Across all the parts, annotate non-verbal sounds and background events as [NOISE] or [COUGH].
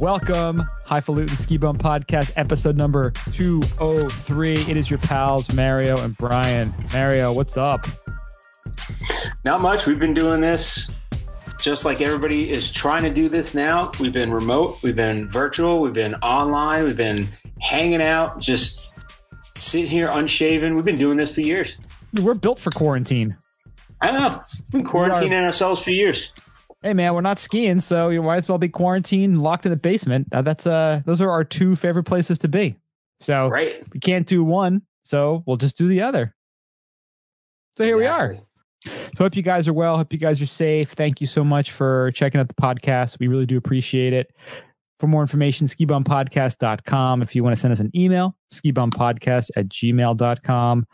Welcome, Highfalutin Ski Bum Podcast, episode number 203. It is your pals, Mario and Brian. Mario, what's up? Not much. We've been doing this just like everybody is trying to do this now. We've been remote, we've been virtual, we've been online, we've been hanging out, just sitting here unshaven. We've been doing this for years. We're built for quarantine. I know. We've been quarantining are, ourselves for years. Hey man, we're not skiing, so you might as well be quarantined, locked in the basement. Uh, that's uh, those are our two favorite places to be. So right. we can't do one, so we'll just do the other. So here exactly. we are. So hope you guys are well. Hope you guys are safe. Thank you so much for checking out the podcast. We really do appreciate it. For more information, skibumpodcast.com. If you want to send us an email, skibumpodcast at gmail.com.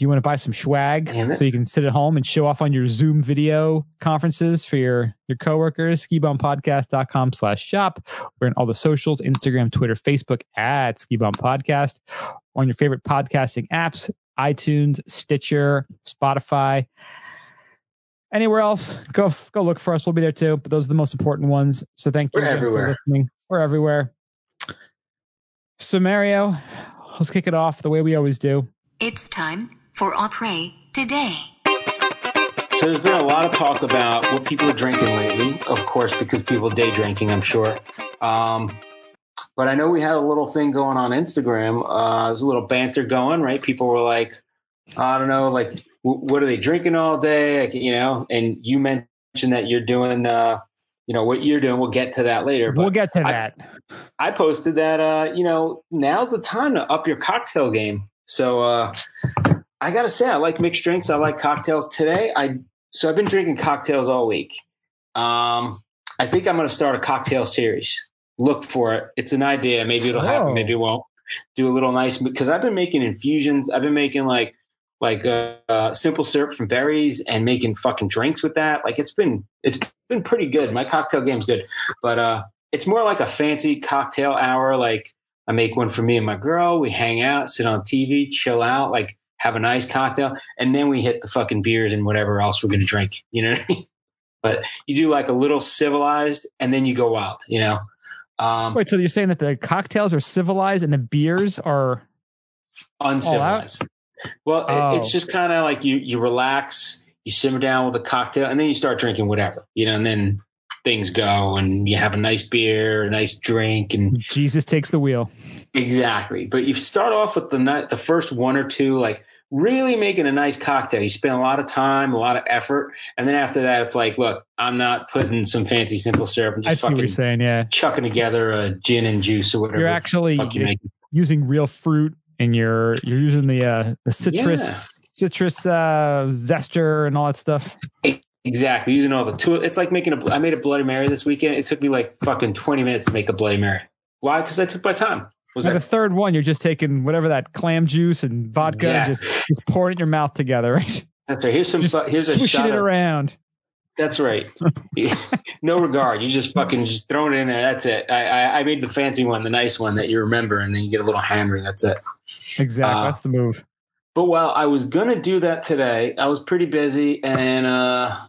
If you want to buy some swag so you can sit at home and show off on your Zoom video conferences for your, your coworkers, skibumpodcast.com slash shop. We're in all the socials, Instagram, Twitter, Facebook at Skibump Podcast. On your favorite podcasting apps, iTunes, Stitcher, Spotify. Anywhere else, go go look for us. We'll be there too. But those are the most important ones. So thank you We're for listening. We're everywhere. So Mario, let's kick it off the way we always do. It's time for Opry today. So there's been a lot of talk about what people are drinking lately, of course, because people day drinking, I'm sure. Um, but I know we had a little thing going on Instagram. Uh, there's a little banter going, right? People were like, I don't know, like, w- what are they drinking all day? Like, you know, and you mentioned that you're doing, uh, you know, what you're doing. We'll get to that later. we'll get to that. I posted that, uh, you know, now's the time to up your cocktail game. So uh, I got to say, I like mixed drinks. I like cocktails today. I so I've been drinking cocktails all week. Um, I think I'm going to start a cocktail series look for it. It's an idea. Maybe it'll happen. Maybe it won't. Do a little nice because I've been making infusions. I've been making like like uh, uh, simple syrup from berries and making fucking drinks with that. Like it's been it's been pretty good. My cocktail game's good, but uh, it's more like a fancy cocktail hour. Like I make one for me and my girl. We hang out, sit on TV, chill out, like have a nice cocktail, and then we hit the fucking beers and whatever else we're gonna drink. [LAUGHS] You know what I mean? But you do like a little civilized, and then you go wild. You know. Um, Wait, so you're saying that the cocktails are civilized and the beers are uncivilized? Well, oh. it's just kind of like you you relax, you simmer down with a cocktail, and then you start drinking whatever, you know, and then things go, and you have a nice beer, a nice drink, and Jesus takes the wheel. Exactly, but you start off with the night, the first one or two, like really making a nice cocktail. You spend a lot of time, a lot of effort, and then after that, it's like, look, I'm not putting some fancy simple syrup and just fucking saying, yeah, chucking together a gin and juice or whatever. You're actually you using real fruit, and you're you're using the uh, the citrus yeah. citrus uh, zester and all that stuff. Exactly, using all the tools. It's like making a. I made a Bloody Mary this weekend. It took me like fucking 20 minutes to make a Bloody Mary. Why? Because I took my time. Was the third one, you're just taking whatever that clam juice and vodka yeah. and just, just pour it in your mouth together, [LAUGHS] right? That's right. Here's some. Just here's a shot it of, around. That's right. [LAUGHS] no regard. You just fucking just throwing it in there. That's it. I, I, I made the fancy one, the nice one that you remember, and then you get a little hammer. That's it. Exactly. Uh, that's the move. But while I was gonna do that today, I was pretty busy, and uh,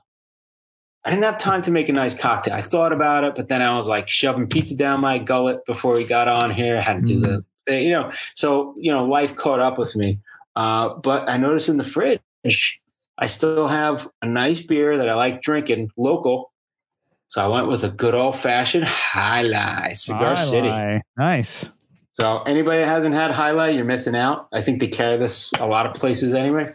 I didn't have time to make a nice cocktail. I thought about it, but then I was like shoving pizza down my gullet before we got on here. I had to do the, you know, so, you know, life caught up with me. Uh, but I noticed in the fridge, I still have a nice beer that I like drinking local. So I went with a good old fashioned Alai, Cigar High City. Nice. So anybody that hasn't had Alai, you're missing out. I think they carry this a lot of places anyway.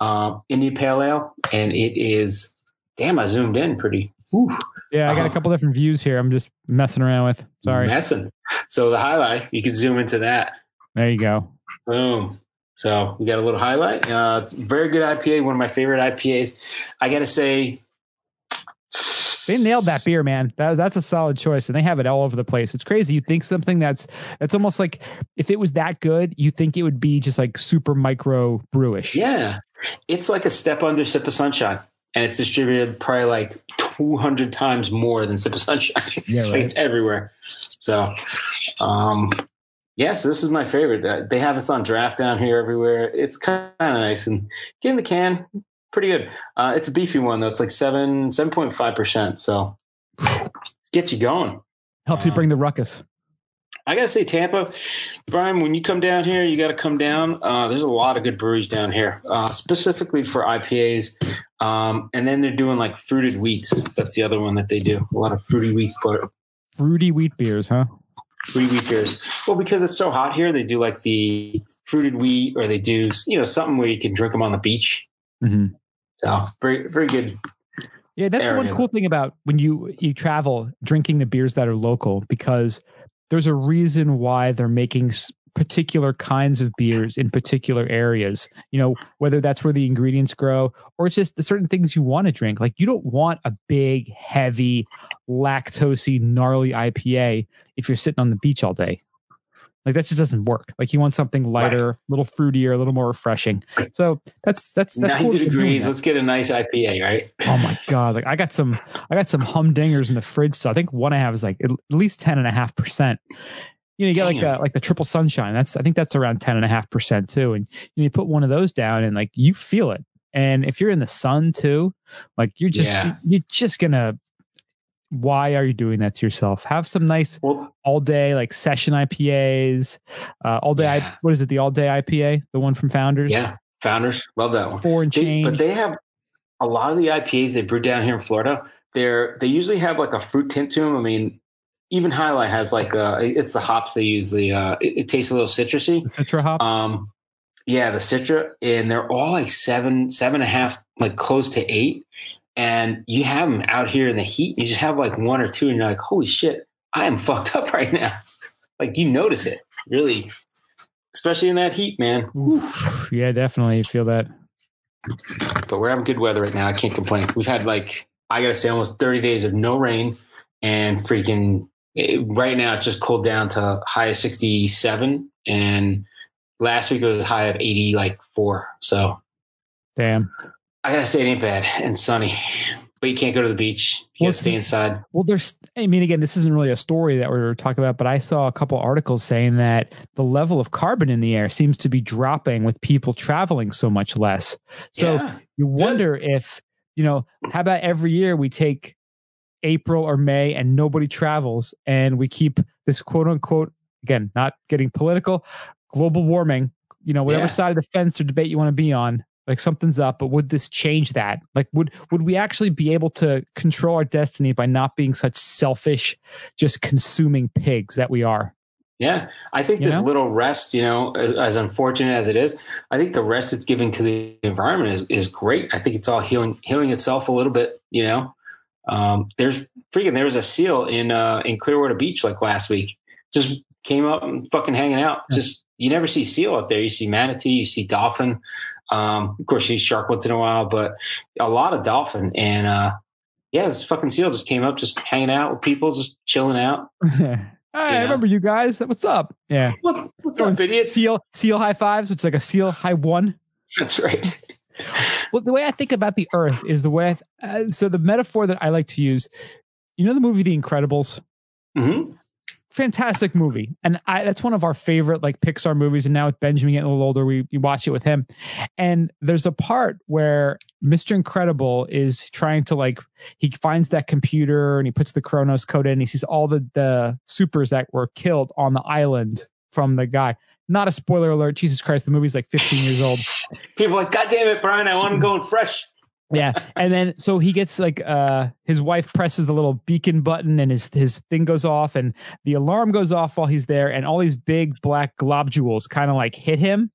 Um, India Pale Ale, and it is Damn, I zoomed in pretty. Whew. Yeah, I got a uh-huh. couple different views here. I'm just messing around with. Sorry. Messing. So the Jai Alai, you can zoom into that. There you go. Boom. So we got a little Jai Alai. Uh, it's very good IPA, one of my favorite IPAs. I got to say, they nailed that beer, man. That, that's a solid choice, and they have it all over the place. It's crazy. You think something that's that's almost like if it was that good, you think it would be just like super micro brewish. Yeah, it's like a step under sip of sunshine and it's distributed probably like 200 times more than Sip of Sunshine. [LAUGHS] [LAUGHS] Yeah, right. like it's everywhere. So, um, yeah, so this is my favorite. Uh, they have this on draft down here everywhere. It's kind of nice and get in the can, pretty good. Uh, it's a beefy one though. It's like seven, seven point five percent. So get you going. Helps you Um, bring the ruckus. I gotta say, Tampa, Brian, when you come down here, you got to come down. Uh, there's a lot of good breweries down here, uh, specifically for IPAs. Um, and then they're doing like fruited wheats. That's the other one that they do. A lot of fruity wheat, Fruity wheat beers, huh? fruity wheat beers. Well, because it's so hot here, they do like the fruited wheat, or they do you know something where you can drink them on the beach. Mm-hmm. So very, very good. Yeah, that's the one cool thing about when you you travel, drinking the beers that are local, because there's a reason why they're making particular kinds of beers in particular areas. You know, whether that's where the ingredients grow or it's just the certain things you want to drink. Like you don't want a big, heavy, lactosey, gnarly IPA if you're sitting on the beach all day. Like that just doesn't work. Like you want something lighter, a little fruitier, a little more refreshing. So that's that's that's cool Ninety that degrees. Let's get a nice IPA, right? Oh my god! Like I got some, I got some humdingers in the fridge. So I think one I have is like at least ten and a half percent. You know, you get like a, uh, like the triple sunshine. That's I think that's around ten and a half percent too. And you, you put one of those down, and like you feel it. And if you're in the sun too, like you're just Yeah. you're just gonna. Why are you doing that to yourself? Have some nice Well, all day like session IPAs, uh, all day. I, what is it? The all day IPA, the one from Founders. yeah, founders love that one. four and They- change. but they have a lot of the IPAs they brew down here in Florida. They're they usually have like a fruit tint to them. I mean, even Jai Alai has like uh it's the hops they use. The uh, it, it tastes a little citrusy. the Citra hops. Um, yeah, the Citra, and they're all like seven, seven and a half, like close to eight. And you have them out here in the heat. You just have like one or two, and you're like, holy shit, I am [LAUGHS] fucked up right now. Like you notice it, really, especially in that heat, man. Oof. Yeah, definitely feel that. but we're having good weather right now. I can't complain. We've had like I gotta say almost 30 days of no rain and freaking it, right now it just cooled down to high of 67 and last week it was a high of 80 like four. So Damn. I gotta say it ain't bad and sunny, but you can't go to the beach. You Well, gotta stay inside. Well, there's, I mean, again, this isn't really a story that we're talking about, but I saw a couple articles saying that the level of carbon in the air seems to be dropping with people traveling so much less. So yeah. you wonder if, you know, how about every year we take April or May and nobody travels and we keep this quote unquote, again, not getting political, global warming, you know, whatever Yeah. side of the fence or debate you want to be on, like something's up, but would this change that? Like, would would we actually be able to control our destiny by not being such selfish, just consuming pigs that we are? Yeah, I think You this know? little rest, you know, as, as unfortunate as it is, I think the rest it's giving to the environment is, is great. I think it's all healing healing itself a little bit. You know, um, there's freaking there was a seal in uh, in Clearwater Beach like last week, just came up and fucking hanging out. Yeah. Just you never see seal up there. You see manatee, you see dolphin. Um, of course, see shark once in a while, but a lot of dolphin. And uh, yeah, this fucking seal just came up, just hanging out with people, just chilling out. [LAUGHS] hey, I remember you guys. What's up? Yeah. What, [LAUGHS] what's Throwing up, idiots? Seal seal high fives, which is like a seal high one. That's right. [LAUGHS] Well, the way I think about the Earth is the way. I, uh, so the metaphor that I like to use, you know, the movie The Incredibles. hmm Fantastic movie, and I that's one of our favorite like Pixar movies. And now with Benjamin getting a little older, we, we watch it with him. And there's a part where Mr. Incredible is trying to like he finds that computer and he puts the Kronos code in. He sees all the the supers that were killed on the island from the guy. Not a spoiler alert. Jesus Christ, the movie's like 15 years old. [LAUGHS] People like, God damn it, Brian, I want to go in fresh. Yeah. And then so he gets like uh his wife presses the little beacon button and his his thing goes off and the alarm goes off while he's there and all these big black globules kind of like hit him.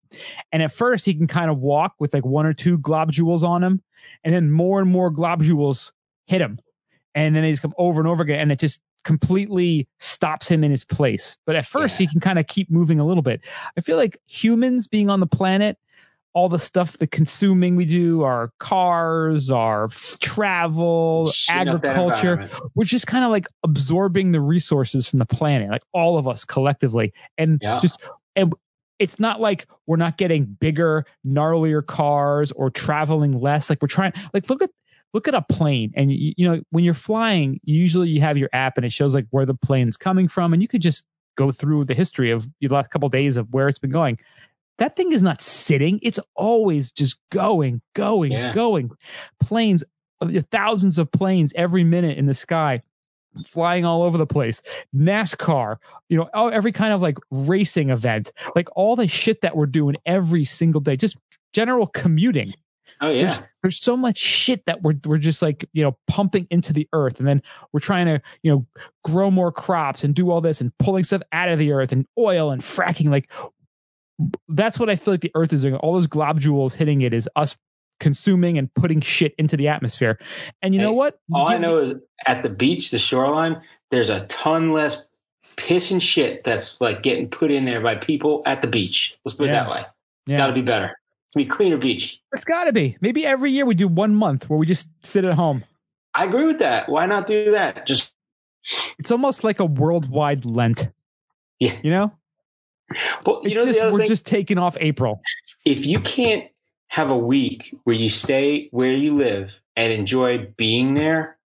And at first he can kind of walk with like one or two globules on him. And then more and more globules hit him. And then they just come over and over again and it just completely stops him in his place. But at first Yeah. he can kind of keep moving a little bit. I feel like humans being on the planet all the stuff the consuming we do our cars our travel agriculture, we're just kind of like absorbing the resources from the planet like all of us collectively. And Yeah. just and it's not like we're not getting bigger gnarlier cars or traveling less like we're trying like look at look at a plane and you, you know when you're flying usually you have your app and it shows like where the plane's coming from and you could just go through the history of the last couple of days of where it's been going that thing is not sitting it's always just going going Yeah. going planes uh, thousands of planes every minute in the sky flying all over the place, NASCAR, you know, oh, every kind of like racing event, like all the shit that we're doing every single day, just general commuting. Oh yeah. There's, there's so much shit that we're we're just like you know pumping into the earth, and then we're trying to you know grow more crops and do all this and pulling stuff out of the earth and oil and fracking. Like that's what I feel like the earth is doing. All those globules hitting it is us consuming and putting shit into the atmosphere. And you Hey, know what? All I Give- know is at the beach, the shoreline, there's a ton less piss and shit that's like getting put in there by people at the beach. Let's put it that way. yeah. Got to be better. It's gonna be cleaner beach. It's got to be. Maybe every year we do one month where we just sit at home. I agree with that. Why not do that? Just It's almost like a worldwide Lent. Yeah. You know? Well, you It's know just, we're thing. just taking off April. if you can't have a week where you stay where you live and enjoy being there,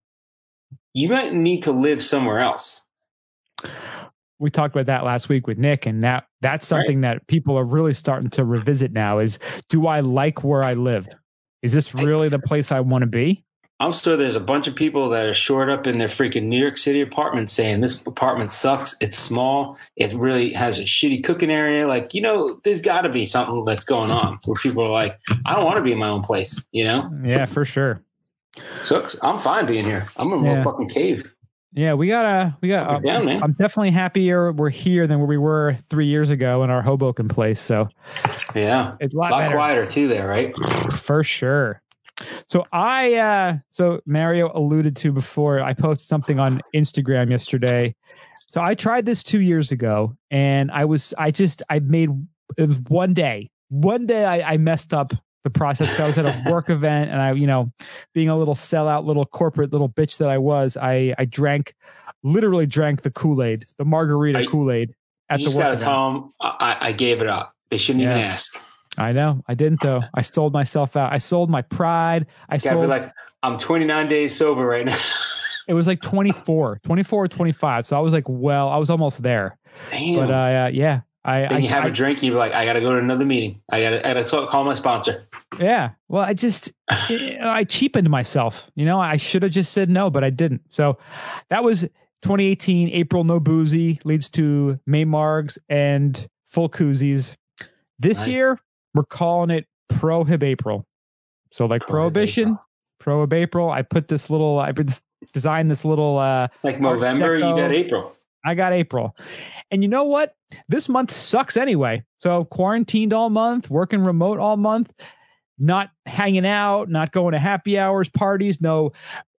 you might need to live somewhere else. We talked about that last week with Nick, and that that's Right. something that people are really starting to revisit now is do I like where I live? Is this really the place I want to be? I'm sure there's a bunch of people that are shored up in their freaking New York City apartment saying this apartment sucks. It's small. It really has a shitty cooking area. Like, you know, there's got to be something that's going on where people are like, I don't want to be in my own place, you know? Yeah, for sure. So I'm fine being here. I'm in a Yeah. fucking cave. Yeah, we gotta we got. Up or down, man. I'm definitely happier we're here than where we were three years ago in our Hoboken place. So Yeah. it's a A lot, lot quieter too there, right? for sure. So I uh so Mario alluded to before I posted something on Instagram yesterday. So I tried this 2 years ago and I was I just I made it was one day. One day I, I messed up the process 'cause I was at a [LAUGHS] work event and I you know being a little sellout little corporate little bitch that I was I I drank literally drank the Kool-Aid, the margarita Kool-Aid at you the just work got to event. tell them I, I gave it up. They shouldn't even ask. I know. I didn't though. I sold myself out. I sold my pride. I Got to sold be like, I'm 29 days sober right now. It was like 24, 24 or 25. So I was like, well, I was almost there. Damn. But uh, uh, yeah, I, then I, you have I- a drink, you're like, I got to go to another meeting. I got to I got to call my sponsor. yeah. Well, I just, [LAUGHS] I cheapened myself. You know, I should have just said no, but I didn't. So that was 2018, April, no boozy leads to May Margs and full koozies. This Nice. year, we're calling it Prohib April. So like prohibition, Prohib April. I put this little, I designed this little, uh, It's like November, you got April. I got April. And you know what? This month sucks anyway. So quarantined all month, working remote all month, not hanging out, not going to happy hours, parties, no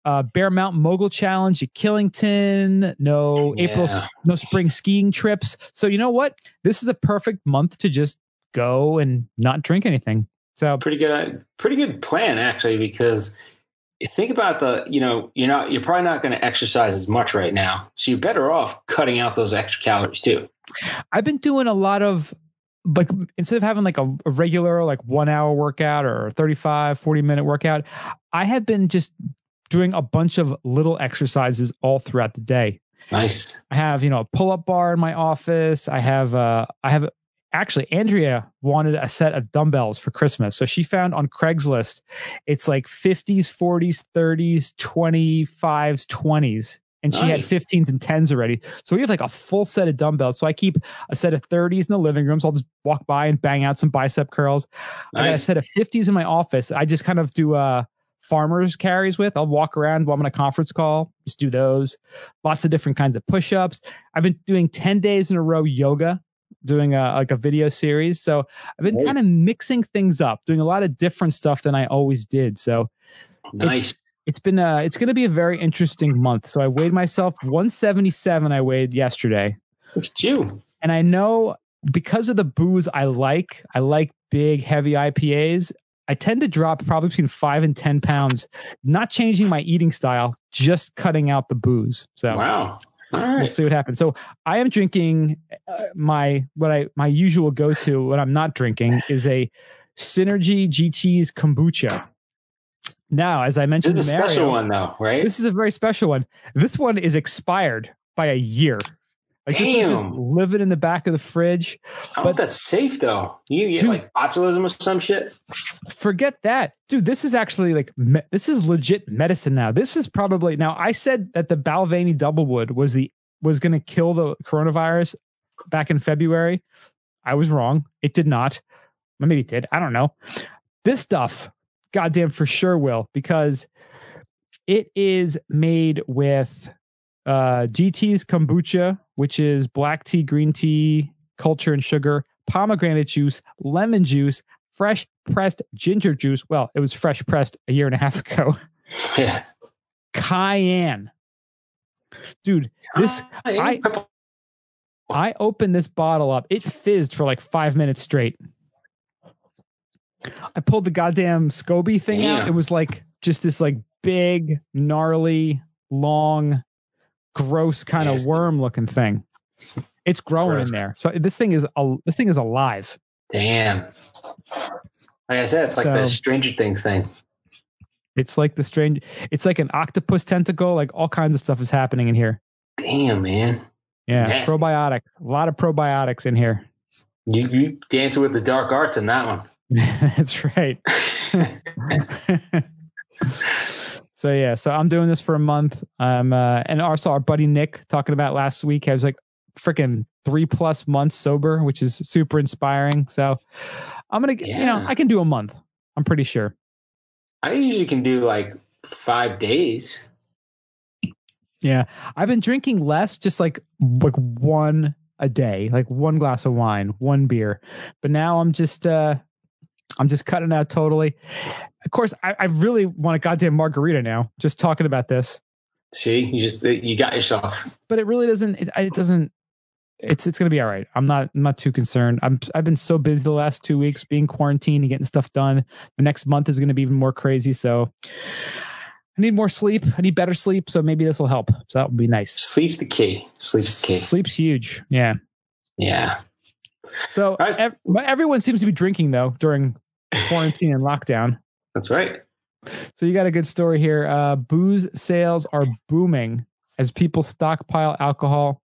uh, Bear Mountain Mogul Challenge at Killington, no April, no spring skiing trips. So you know what? This is a perfect month to just go and not drink anything. So Pretty good, pretty good plan actually, because think about the, you know, you're not, you're probably not going to exercise as much right now, so you're better off cutting out those extra calories too. I've been doing a lot of like instead of having like a, a regular like one hour workout or 35 40 minute workout i have been just doing a bunch of little exercises all throughout the day Nice. i have you know a pull-up bar in my office i have uh i have actually andrea wanted a set of dumbbells for christmas. So she found on craigslist it's like 50s 40s 30s 25s 20s and she had Nice. 15s and 10s already. So we have like a full set of dumbbells. So i keep a set of 30s in the living room. So i'll just walk by and bang out some bicep curls. I got a set of 50s in my office. I just kind of do uh farmers carries with. I'll walk around while i'm on a conference call just do those. Lots of different kinds of push-ups. I've been doing 10 days in a row yoga doing a like a video series so i've been kind of mixing things up doing a lot of different stuff than i always did so Nice. it's been a, it's going to be a very interesting month so i weighed myself 177 i weighed yesterday Look you. and i know because of the booze i like i like big heavy ipas i tend to drop probably between five and ten pounds not changing my eating style just cutting out the booze so Wow. All we'll see what happens so i am drinking uh, my what i my usual go-to when i'm not drinking is a synergy gt's kombucha now as i This mentioned is a Mario, special one though, right? this is a very special one. This one is expired by a year. Like this just Damn. living in the back of the fridge. I But- that's safe though. You get Dude. like botulism or some shit. Forget that, dude. This is actually like me- this is legit medicine now. This is probably now. I said that the Balvenie Doublewood was the was going to kill the coronavirus back in February. I was wrong. It did not. Well, Maybe it did. I don't know. This stuff, goddamn, for sure will because it is made with uh, GT's kombucha, which is black tea, green tea, culture, and sugar, pomegranate juice, lemon juice, fresh pressed ginger juice. Well, it was fresh pressed a year and a [LAUGHS] half ago. Yeah. Cayenne. Dude, this I- I opened this bottle up. It fizzed for like five minutes straight. I pulled the goddamn SCOBY thing out. It was like just this like big, gnarly, long, gross kind of worm looking thing. It's growing Gross. in there. So this thing is a this thing is alive. Damn. Like I said, it's like the Stranger Things thing. It's like the strange. It's like an octopus tentacle. Like all kinds of stuff is happening in here. Damn, man. Yeah, Nasty. probiotic. A lot of probiotics in here. You you dancing with the dark arts in that one. [LAUGHS] That's right. [LAUGHS] [LAUGHS] so yeah, so I'm doing this for a month. Um, uh, and also our buddy Nick talking about last week. I was like freaking three plus months sober, which is super inspiring. So I'm gonna, get you know, I can do a month. I'm pretty sure. I usually can do like five days. Yeah, I've been drinking less, just like like one a day, like one glass of wine, one beer. But now I'm just uh I'm just cutting out totally. Of course, I, I really want a goddamn margarita now. Just talking about this, See, you just uh, you got yourself. but it really doesn't. It, it doesn't. It's it's gonna be all right. I'm not I'm not too concerned. I'm I've been so busy the last two weeks being quarantined and getting stuff done. The next month is gonna be even more crazy. So I need more sleep. I need better sleep. So maybe this will help. So that would be nice. Sleep's the key. Sleep's the key. Sleep's huge. Yeah. Yeah. So ev- everyone seems to be drinking though during quarantine and lockdown. That's right. So you got a good story here. Uh, booze sales are booming as people stockpile alcohol,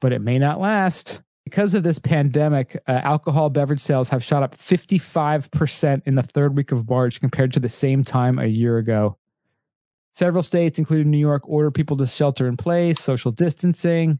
but it may not last. Because of this pandemic, uh, alcohol beverage sales have shot up 55% in the third week of March compared to the same time a year ago. Several states, including New York, order people to shelter in place, social distancing.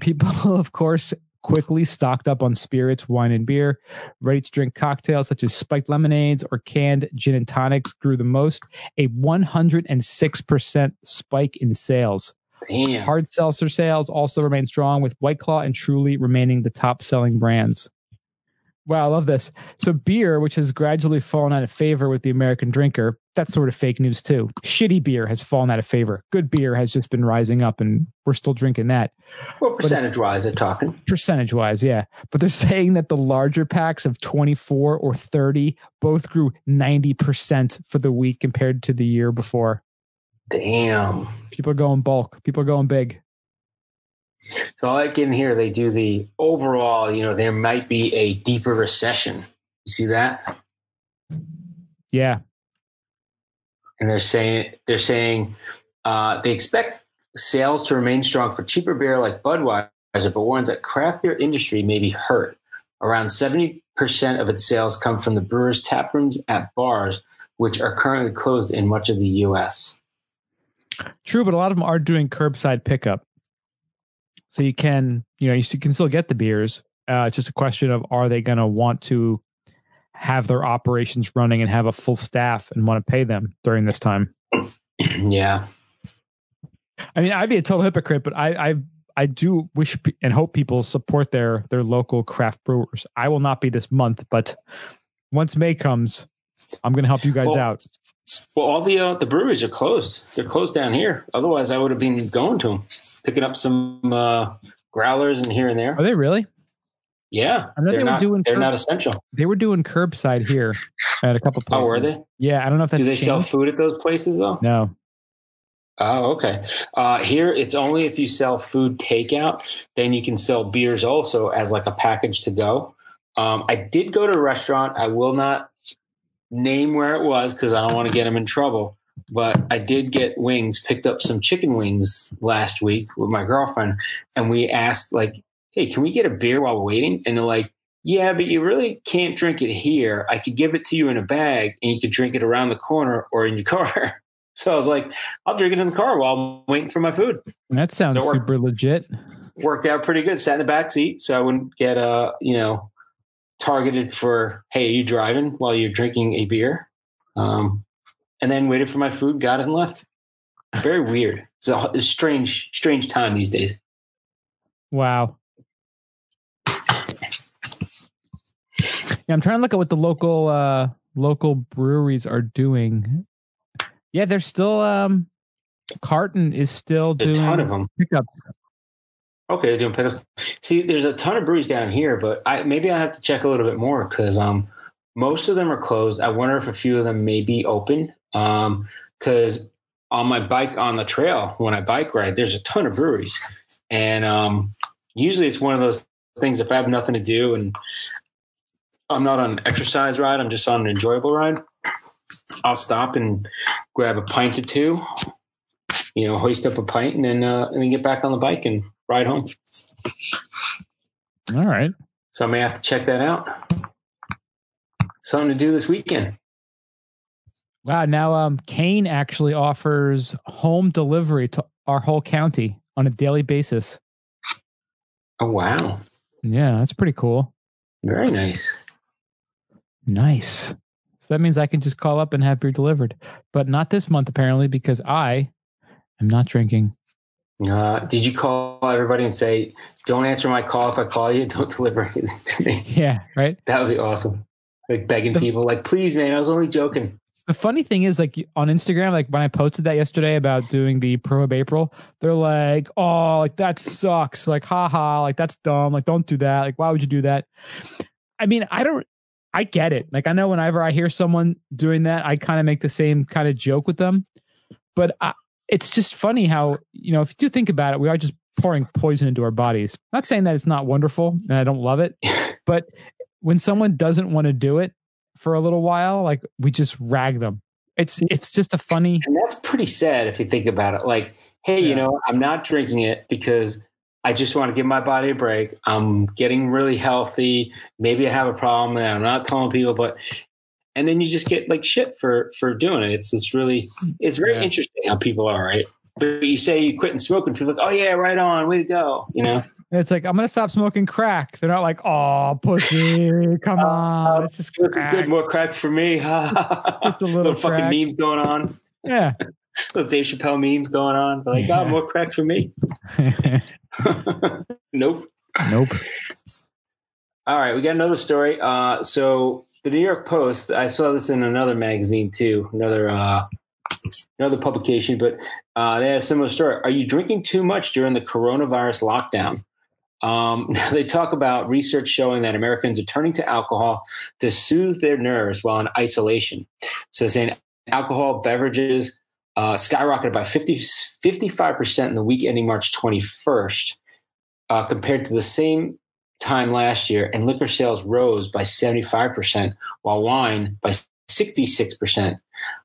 People, [LAUGHS] of course, quickly stocked up on spirits, wine, and beer. Ready to drink cocktails such as spiked lemonades or canned gin and tonics grew the most, a 106% spike in sales. Damn. Hard seltzer sales also remain strong, with White Claw and Truly remaining the top selling brands. Wow, I love this. So, beer, which has gradually fallen out of favor with the American drinker, that's sort of fake news too. Shitty beer has fallen out of favor. Good beer has just been rising up, and we're still drinking that What percentage wise are talking? percentage wise, yeah. But they're saying that the larger packs of 24 or 30 both grew 90% for the week compared to the year before. Damn. People are going bulk, people are going big. So I like in here they do the overall, you know, there might be a deeper recession. You see that? Yeah. And they're saying they're saying uh, they expect sales to remain strong for cheaper beer like Budweiser, but warns that craft beer industry may be hurt. Around seventy percent of its sales come from the brewers' tap rooms at bars, which are currently closed in much of the U.S. True, but a lot of them are doing curbside pickup. So you can, you know, you can still get the beers. Uh, it's just a question of are they going to want to have their operations running and have a full staff and want to pay them during this time? [CLEARS THROAT] yeah, I mean, I'd be a total hypocrite, but I, I, I do wish and hope people support their their local craft brewers. I will not be this month, but once May comes, I'm going to help you guys Well, out. Well, all the uh, the breweries are closed. They're closed down here. Otherwise, I would have been going to them, picking up some uh, growlers and here and there. Are they really? Yeah, I know they're they were not. doing they're curb- not essential. They were doing curbside here [LAUGHS] at a couple places. Oh, were they? Yeah, I don't know if that's Do they sell food at those places though? No. Oh, okay. Uh, here, it's only if you sell food takeout, then you can sell beers also as like a package to go. Um, I did go to a restaurant. I will not name where it was because I don't want to get them in trouble. but I did get wings. Picked up some chicken wings last week with my girlfriend, and we asked like, "Hey, can we get a beer while we're waiting?" And they're like, "Yeah, but you really can't drink it here. I could give it to you in a bag, and you could drink it around the corner or in your [LAUGHS] car." So I was like, "I'll drink it in the car while I'm waiting for my food." That sounds So super legit. Worked out pretty good. Sat in the back seat, so I wouldn't get uh, you know, targeted for, "Hey, are you driving while you're drinking a beer?" Um, and then waited for my food, got it, and left. Very weird. It's a, it's a strange, strange time these days. Wow. Yeah, I'm trying to look at what the local uh local breweries are doing. Yeah, they're still um Carton is still A ton of them. pickups. Okay, they're doing pickups. See, there's a ton of breweries down here, but I maybe I have to check a little bit more because um most of them are closed. I wonder if a few of them may be open. Um, because on my bike on the trail when I bike ride, there's a ton of breweries, and um, usually it's one of those things. If I have nothing to do and I'm not on an exercise ride, I'm just on an enjoyable ride. I'll stop and grab a pint or two, you know, hoist up a pint, and then uh, and then get back on the bike and ride home. All right. So I may have to check that out. Something to do this weekend. Wow. Now um Kane actually offers home delivery to our whole county on a daily basis. Oh wow, Yeah, that's pretty cool. very nice. Nice. So that means I can just call up and have beer delivered. But not this month apparently because I am not drinking. Uh, did you call everybody and say, "Don't answer my call if I call you. [LAUGHS] Don't deliver anything to me"? [LAUGHS] Yeah, right? That would be awesome. Like begging The- people, like, "Please, man, I was only joking." The funny thing is, like on Instagram, like when I posted that yesterday about doing the Prohib April, they're like, "Oh, like that sucks!" Like, haha, like that's dumb. Like, don't do that. Like, why would you do that? I mean, I don't. I get it. Like, I know whenever I hear someone doing that, I kind of make the same kind of joke with them. But I, it's just funny how you know if you do think about it, we are just pouring poison into our bodies. Not saying that it's not wonderful and I don't love it, [LAUGHS] but when someone doesn't want to do it for a little while, like we just rag them. It's it's just a funny. And that's pretty sad if you think about it. Like, hey, you know, I'm not drinking it because I just want to give my body a break. I'm getting really healthy. Maybe I have a problem and I'm not telling people, but and then you just get like shit for for doing it. It's it's really it's very Yeah. interesting how people are, right? But you say you quit smoking, people are like, oh yeah, right on, way to go. You know, It's like I'm gonna stop smoking crack. They're not like, [LAUGHS] oh, pussy, come on, it's just crack. good, more crack for me. [LAUGHS] Just a little fucking memes going on. Yeah. [LAUGHS] Little Dave Chappelle memes going on. They're like, Yeah. oh, more cracks for me. [LAUGHS] [LAUGHS] nope. nope. All right, we got another story. Uh, so the New York Post, I saw this in another magazine too, another uh, another publication, but uh, they had a similar story. Are you drinking too much during the coronavirus lockdown? Um, they talk about research showing that Americans are turning to alcohol to soothe their nerves while in isolation. So saying alcohol beverages uh, skyrocketed by 50, 55% in the week ending March 21st uh, compared to the same time last year, and liquor sales rose by 75%, while wine by 66%.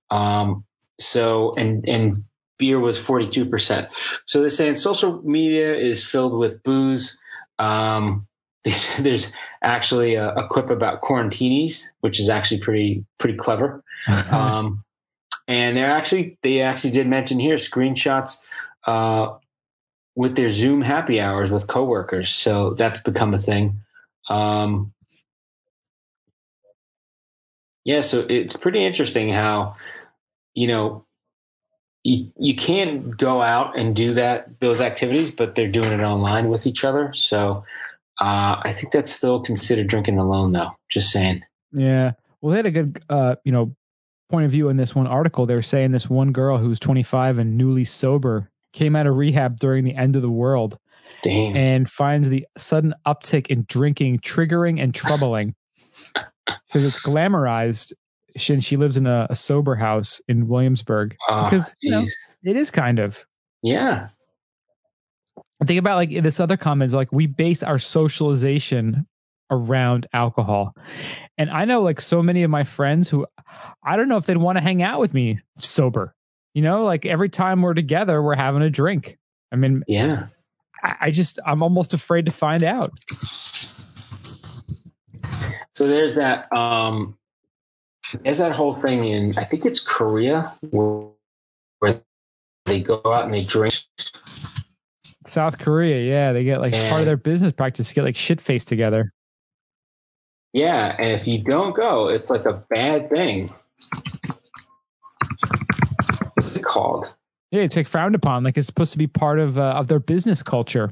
Um, so, and, and beer was 42%. So they're saying social media is filled with booze. Um, [LAUGHS] there's, there's actually a, a quip about quarantinis, which is actually pretty, pretty clever. [LAUGHS] Um, and they're actually, they actually did mention here screenshots, uh, with their Zoom happy hours with coworkers. So that's become a thing. Um, yeah, so it's pretty interesting how, you know, you, you can't go out and do that those activities, but they're doing it online with each other. So uh, I think that's still considered drinking alone, though. Just saying. Yeah. Well, they had a good, uh, you know, point of view in this one article. They're saying this one girl who's 25 and newly sober came out of rehab during the end of the world Damn. and finds the sudden uptick in drinking triggering and troubling. [LAUGHS] so it's glamorized since she lives in a, a sober house in Williamsburg Ah, because you know it is kind of. yeah. Think about like this other comments like we base our socialization around alcohol. And I know like so many of my friends who I don't know if they'd want to hang out with me sober. You know, like every time we're together, we're having a drink. I mean, Yeah. I, I just I'm almost afraid to find out. So there's that. Um, there's that whole thing in I think it's Korea where, where they go out and they drink. South Korea, yeah, they get like part of their business practice to get like shit faced together. Yeah, and if you don't go, it's like a bad thing. What's it called? Yeah, it's like frowned upon. Like it's supposed to be part of uh, of their business culture.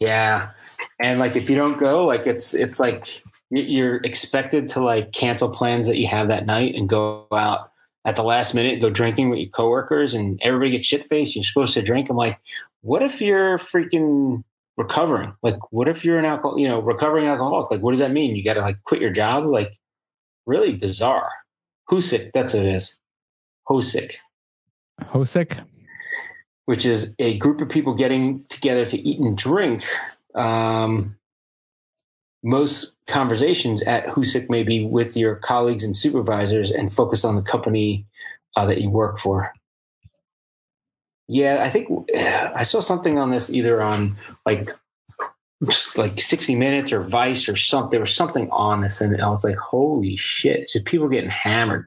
Yeah, and like if you don't go, like it's it's like you- you're expected to like cancel plans that you have that night and go out at the last minute, go drinking with your coworkers, and everybody gets shit faced. You're supposed to drink. I'm like, what if you're freaking recovering? Like, what if you're an alcohol, you know, recovering alcoholic? Like, what does that mean? You got to like quit your job? Like, really bizarre. Husik, that's what it is. Hosik. Hosek. which is a group of people getting together to eat and drink. Um, most conversations at Husik may be with your colleagues and supervisors and focus on the company uh, that you work for. Yeah, I think [SIGHS] I saw something on this either on like like 60 Minutes or Vice or something. There was something on this, and I was like, "Holy shit!" So people getting hammered.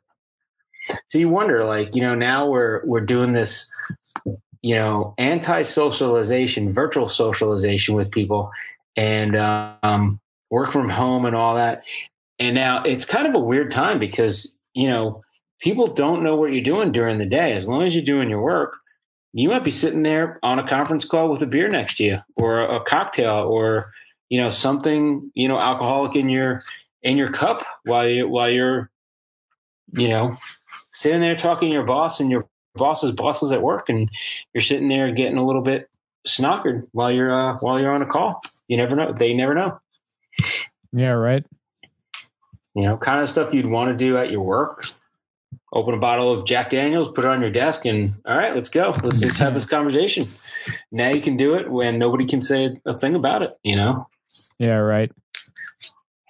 So you wonder, like, you know, now we're we're doing this you know, anti-socialization, virtual socialization with people, and um, work from home and all that. And now it's kind of a weird time because you know people don't know what you're doing during the day. As long as you're doing your work, you might be sitting there on a conference call with a beer next to you, or a cocktail, or you know something you know alcoholic in your in your cup while you while you're you know sitting there talking to your boss and your boss's boss is at work and you're sitting there getting a little bit snockered while you're uh, while you're on a call. You never know. They never know. Yeah, right. You know, kind of stuff you'd want to do at your work. Open a bottle of Jack Daniels, put it on your desk, and all right, let's go. Let's just have this [LAUGHS] conversation. Now you can do it when nobody can say a thing about it. You know, Yeah, right.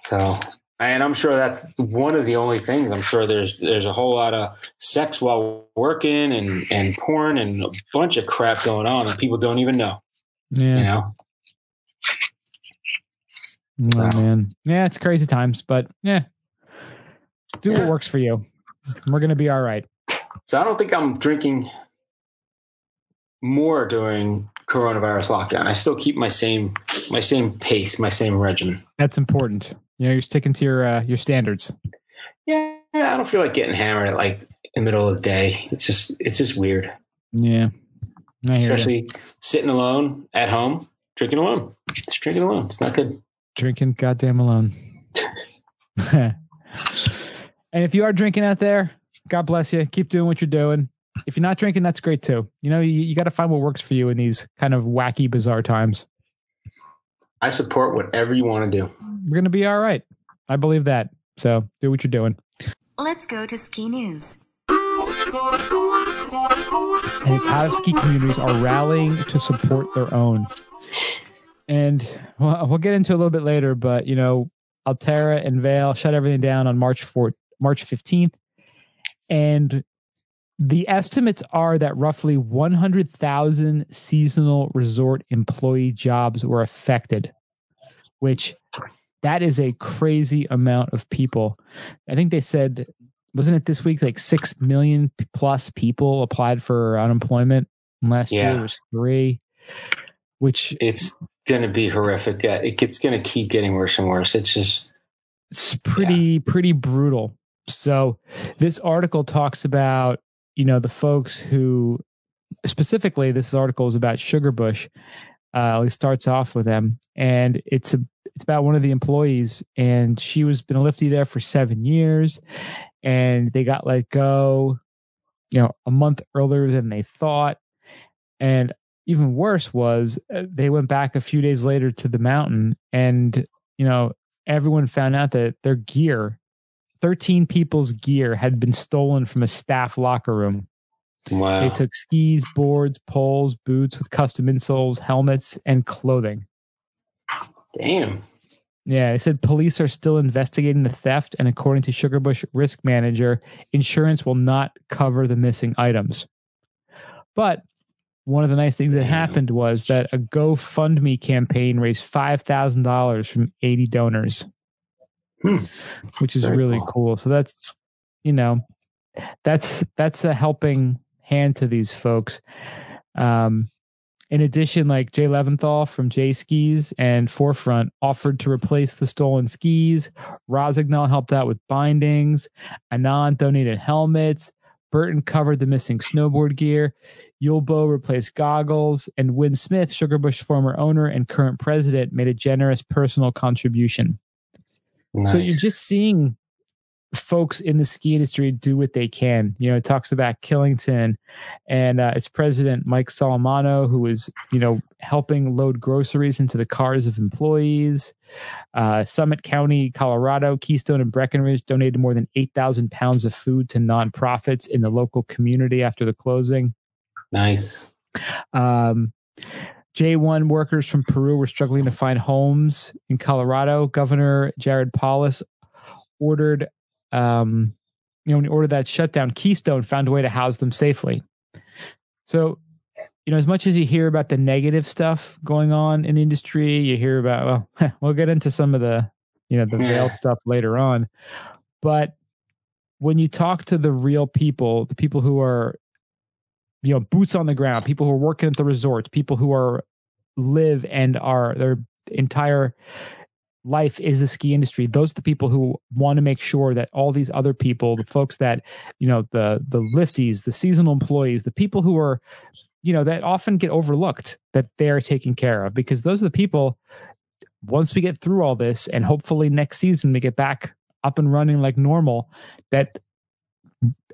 so and I'm sure that's one of the only things. I'm sure there's there's a whole lot of sex while working and and porn and a bunch of crap going on that people don't even know. Yeah. You know. Oh, man. Yeah, it's crazy times, but yeah. Do Yeah. what works for you. We're gonna be all right. So I don't think I'm drinking more during coronavirus lockdown. I still keep my same my same pace, my same regimen. That's important. You know, you're sticking to your uh, your standards. Yeah, I don't feel like getting hammered at like in the middle of the day. It's just it's just weird, Yeah. I hear you. especially sitting alone at home, drinking alone. Just drinking alone. It's not good. Drinking goddamn alone. [LAUGHS] and if you are drinking out there, God bless you. Keep doing what you're doing. If you're not drinking, that's great too. You know, you, you got to find what works for you in these kind of wacky, bizarre times. I support whatever you want to do. We're going to be all right. I believe that. So do what you're doing. Let's go to ski news. and its out of ski communities are rallying to support their own. And well, we'll get into a little bit later, but you know, Alterra and Vail shut everything down on March 4th, March 15th. And the estimates are that roughly 100,000 seasonal resort employee jobs were affected, which that is a crazy amount of people. I think they said wasn't it this week like 6 million plus people applied for unemployment last year Yeah. it was 3 which It's going to be horrific. It gets going to keep getting worse and worse. It's just it's pretty pretty brutal so this article talks about you know the folks who specifically this article is about sugarbush uh it starts off with them and it's a it's about one of the employees and she was been a lifty there for seven years and they got let go you know a month earlier than they thought and even worse was uh, they went back a few days later to the mountain and you know everyone found out that their gear 13 people's gear had been stolen from a staff locker room. Wow. they took skis boards poles boots with custom insoles helmets and clothing. Damn. yeah they said police are still investigating the theft and according to sugarbush risk manager insurance will not cover the missing items. But one of the nice things that happened was that a GoFundMe campaign raised five thousand dollars from eighty donors, Hmm. which is Very really cool. cool. So that's you know, that's that's a helping hand to these folks. Um, in addition, like Jay Levinthal from J Skis and 4FRNT offered to replace the stolen skis. Rossignol helped out with bindings. Anon donated helmets. Burton covered the missing snowboard gear. Julbo replaced goggles. And Win Smith, Sugarbush former owner and current president, made a generous personal contribution. So you're just seeing folks in the ski industry do what they can. You know, it talks about Killington and uh, its president, Mike Solimano, who was, you know, helping load groceries into the cars of employees. Uh, Summit County, Colorado, Keystone, and Breckenridge donated more than 8,000 pounds of food to nonprofits in the local community after the closing. nice. Um, J1 workers from Peru were struggling to find homes in Colorado. Governor Jared Polis ordered, um, you know, when he ordered that shutdown, Keystone found a way to house them safely. So, you know, as much as you hear about the negative stuff going on in the industry, you hear about, well, [LAUGHS] we'll get into some of the, you know, the Yeah. Vail stuff later on. But when you talk to the real people, the people who are you know boots on the ground people who are working at the resorts people who are live and are their entire life is the ski industry. Those are the people who want to make sure that all these other people the folks that you know the the lifties the seasonal employees the people who are you know that often get overlooked that they're taken care of because those are the people once we get through all this and hopefully next season we get back up and running like normal that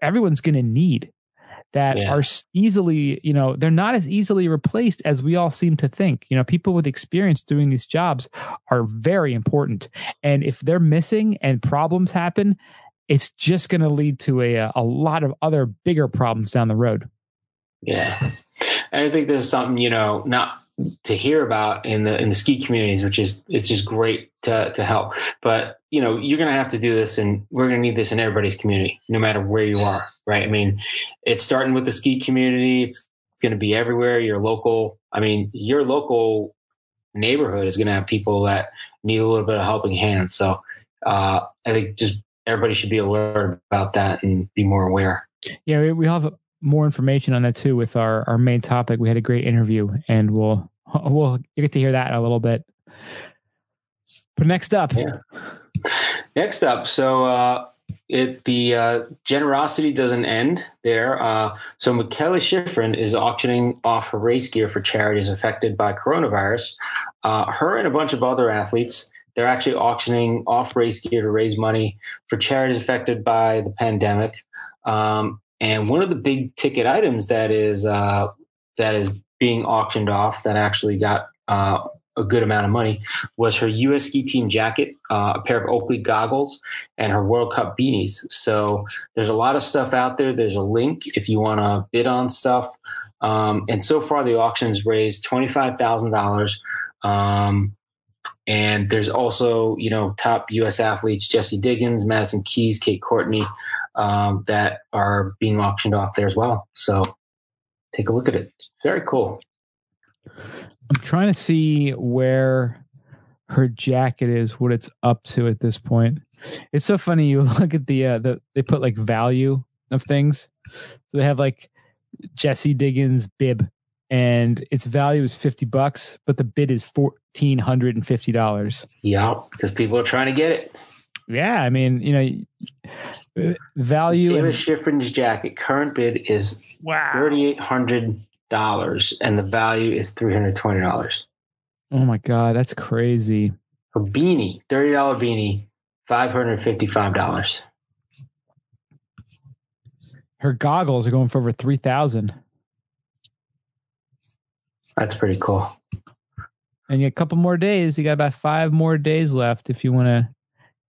everyone's going to need that Yeah. are easily, you know, they're not as easily replaced as we all seem to think. You know, people with experience doing these jobs are very important. And if they're missing and problems happen, it's just going to lead to a, a lot of other bigger problems down the road. Yeah, and I think this is something you know not to hear about in the in the ski communities, which is it's just great to to help. But you know, you're going to have to do this, and we're going to need this in everybody's community, no matter where you are. Right? I mean, it's starting with the ski community. It's going to be everywhere. Your local, I mean, your local neighborhood is going to have people that need a little bit of helping hand. So uh, I think just everybody should be alert about that and be more aware. Yeah, we, we have more information on that too with our, our main topic. We had a great interview and we'll, [LAUGHS] we'll get to hear that in a little bit. But next up, Yeah. Next up, so uh, it the uh, generosity doesn't end there. Uh, so Mikaela Shiffrin is auctioning off her race gear for charities affected by coronavirus. Uh, her and a bunch of other athletes, they're actually auctioning off race gear to raise money for charities affected by the pandemic. Um, and one of the big ticket items that is uh, that is being auctioned off that actually got uh, a good amount of money was her U.S. ski team jacket, uh, a pair of Oakley goggles, and her World Cup beanies. So there's a lot of stuff out there. There's a link if you want to bid on stuff. Um, and so far, the auctions raised twenty five thousand dollars. Um, and there's also, you know, top U.S. athletes Jessie Diggins, Madison Keys, Kate Courtney, um, that are being auctioned off there as well. So take a look at it. Very cool. I'm trying to see where her jacket is, what it's up to at this point. It's so funny. You [LAUGHS] look at the uh, the they put like value of things. So they have like Jessie Diggins bib, and its value is fifty bucks, but the bid is fourteen hundred and fifty dollars. Yeah, because people are trying to get it. Yeah, I mean, you know, uh, value. Taylor and- Shiffrin's jacket current bid is wow. thirty eight hundred dollars, and the value is three hundred twenty dollars. Oh my god, that's crazy. A beanie, thirty dollar beanie, five hundred fifty five dollars. Her goggles are going for over three thousand. That's pretty cool. and you got a couple more days. You got about five more days left if you want to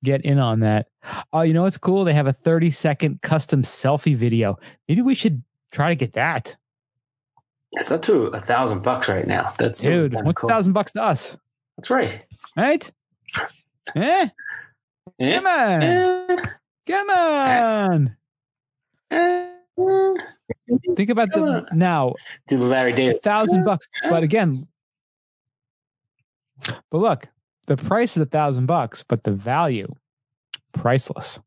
get in on that. Oh, you know what's cool? They have a 30 second custom selfie video. Maybe we should try to get that. It's up to a thousand bucks right now. That's Dude, cool. thousand bucks to us? That's right. Right? Eh? Yeah. Come on. Eh, Come on. eh, Think about the now Do the Larry a David. thousand bucks. But again, but look, the price is a thousand bucks, but the value priceless.